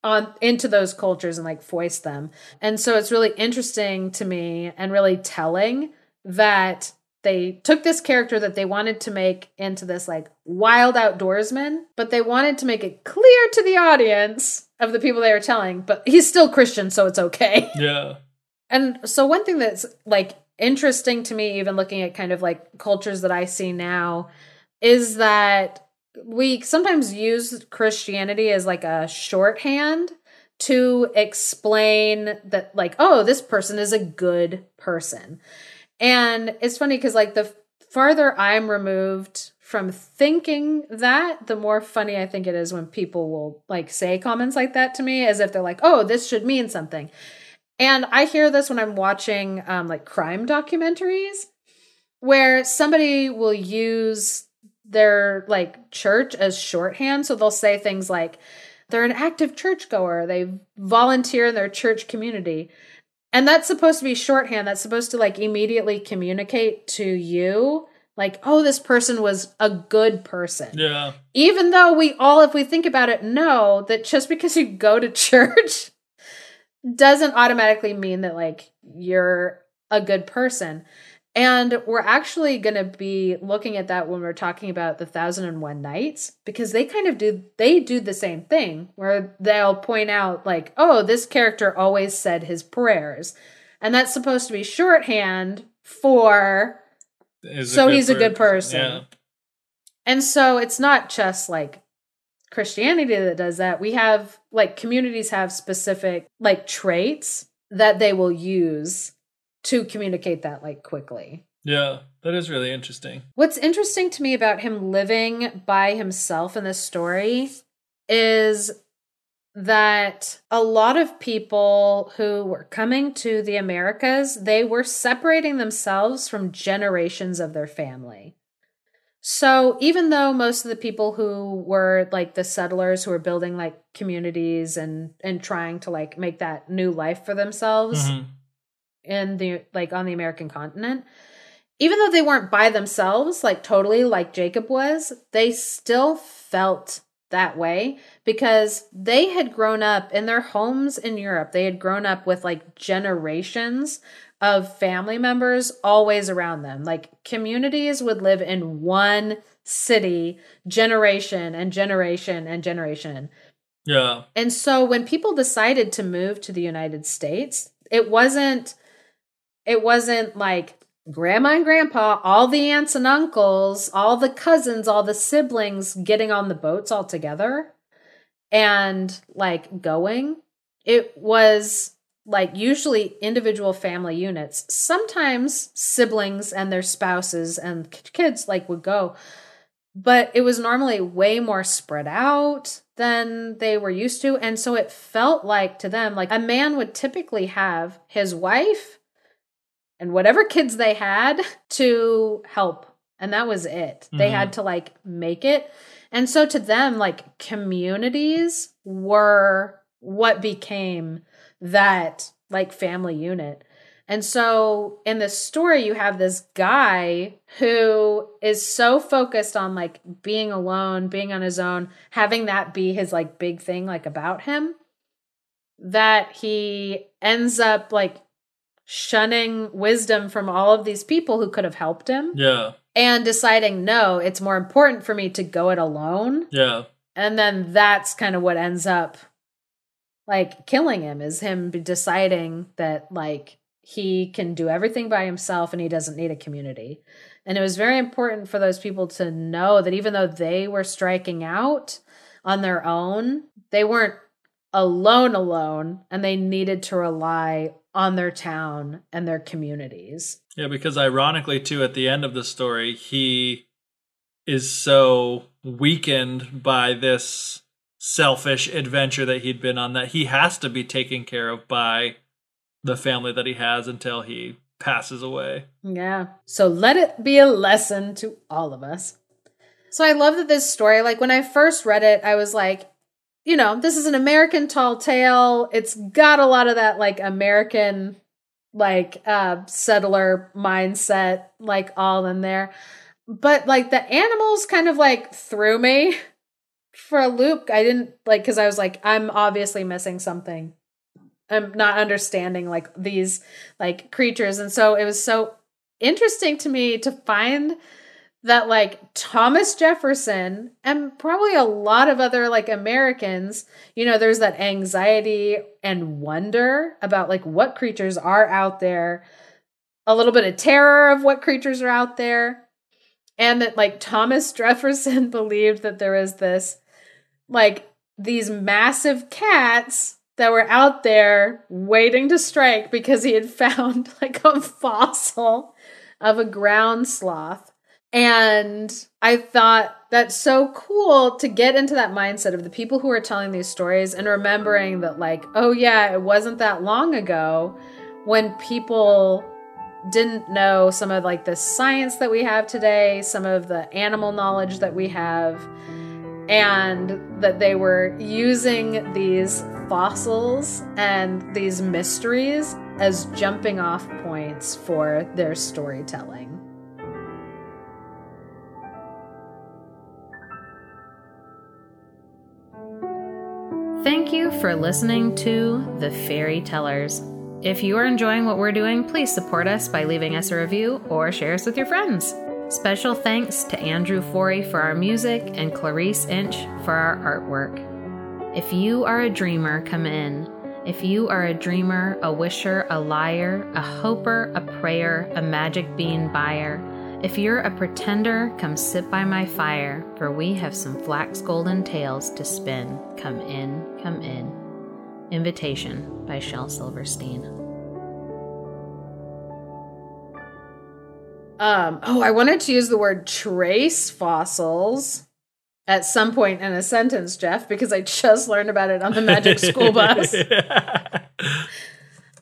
on into those cultures and like foist them. And so it's really interesting to me and really telling that they took this character that they wanted to make into this like wild outdoorsman, but they wanted to make it clear to the audience of the people they were telling, but he's still Christian, so it's okay. Yeah. And so one thing that's like interesting to me, even looking at kind of like cultures that I see now, is that we sometimes use Christianity as like a shorthand to explain that like oh this person is a good person and it's funny because like the farther i'm removed from thinking that the more funny i think it is when people will like say comments like that to me as if they're like oh this should mean something and i hear this when i'm watching um, like crime documentaries where somebody will use their like church as shorthand so they'll say things like they're an active churchgoer. They volunteer in their church community. And that's supposed to be shorthand. That's supposed to like immediately communicate to you like, oh, this person was a good person. Yeah. Even though we all, if we think about it, know that just because you go to church doesn't automatically mean that like you're a good person. And we're actually going to be looking at that when we're talking about the Thousand and One Nights because they kind of do they do the same thing where they'll point out like, oh, this character always said his prayers, and that's supposed to be shorthand for Is so he's a good person. Yeah. And so it's not just like Christianity that does that. We have like communities have specific like traits that they will use to communicate that like quickly. Yeah. That is really interesting. What's interesting to me about him living by himself in this story is that a lot of people who were coming to the Americas, they were separating themselves from generations of their family. So even though most of the people who were like the settlers who were building like communities and and trying to like make that new life for themselves Mhm. In the like on the American continent, even though they weren't by themselves, like totally like Jacob was, they still felt that way because they had grown up in their homes in Europe. They had grown up with like generations of family members always around them. Like communities would live in one city, generation and generation and generation. Yeah. And so when people decided to move to the United States, it wasn't it wasn't like grandma and grandpa, all the aunts and uncles, all the cousins, all the siblings getting on the boats all together and like going. It was like usually individual family units. Sometimes siblings and their spouses and kids like would go, but it was normally way more spread out than they were used to. And so it felt like to them, like a man would typically have his wife and whatever kids they had to help. And that was it. They Mhm. had to like make it. And so to them, like communities were what became that like family unit. And so in this story, you have this guy who is so focused on like being alone, being on his own, having that be his like big thing, like about him, that he ends up like shunning wisdom from all of these people who could have helped him Yeah. and deciding, no, it's more important for me to go it alone. Yeah. And then that's kind of what ends up like killing him is him deciding that like he can do everything by himself and he doesn't need a community. And it was very important for those people to know that even though they were striking out on their own, they weren't alone alone and they needed to rely on their town and their communities. Yeah, because ironically, too, at the end of the story, he is so weakened by this selfish adventure that he'd been on that he has to be taken care of by the family that he has until he passes away. Yeah. So let it be a lesson to all of us. So I love that this story, like when I first read it, I was like, you know, this is an American tall tale. It's got a lot of that like American like uh settler mindset like all in there. But like the animals kind of like threw me for a loop. I didn't like cuz I was like I'm obviously missing something. I'm not understanding like these like creatures and so it was so interesting to me to find that like Thomas Jefferson and probably a lot of other like Americans, you know, there's that anxiety and wonder about like what creatures are out there, a little bit of terror of what creatures are out there, and that like Thomas Jefferson believed that there was this like these massive cats that were out there waiting to strike because he had found like a fossil of a ground sloth. And I thought that's so cool to get into that mindset of the people who are telling these stories and remembering that, like, oh, yeah, it wasn't that long ago when people didn't know some of like the science that we have today, some of the animal knowledge that we have, and that they were using these fossils and these mysteries as jumping off points for their storytelling. Thank you for listening to The Fairy Tellers. If you are enjoying what we're doing, please support us by leaving us a review or share us with your friends. Special thanks to Andrew Forey for our music and Clarice Inch for our artwork. If you are a dreamer, come in. If you are a dreamer, a wisher, a liar, a hoper, a prayer, a magic bean buyer, if you're a pretender, come sit by my fire, for we have some flax golden tales to spin. Come in, come in. Invitation by Shel Silverstein. Um, oh, I wanted to use the word trace fossils at some point in a sentence, Geoff, because I just learned about it on the Magic School Bus,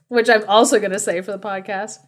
which I'm also going to say for the podcast.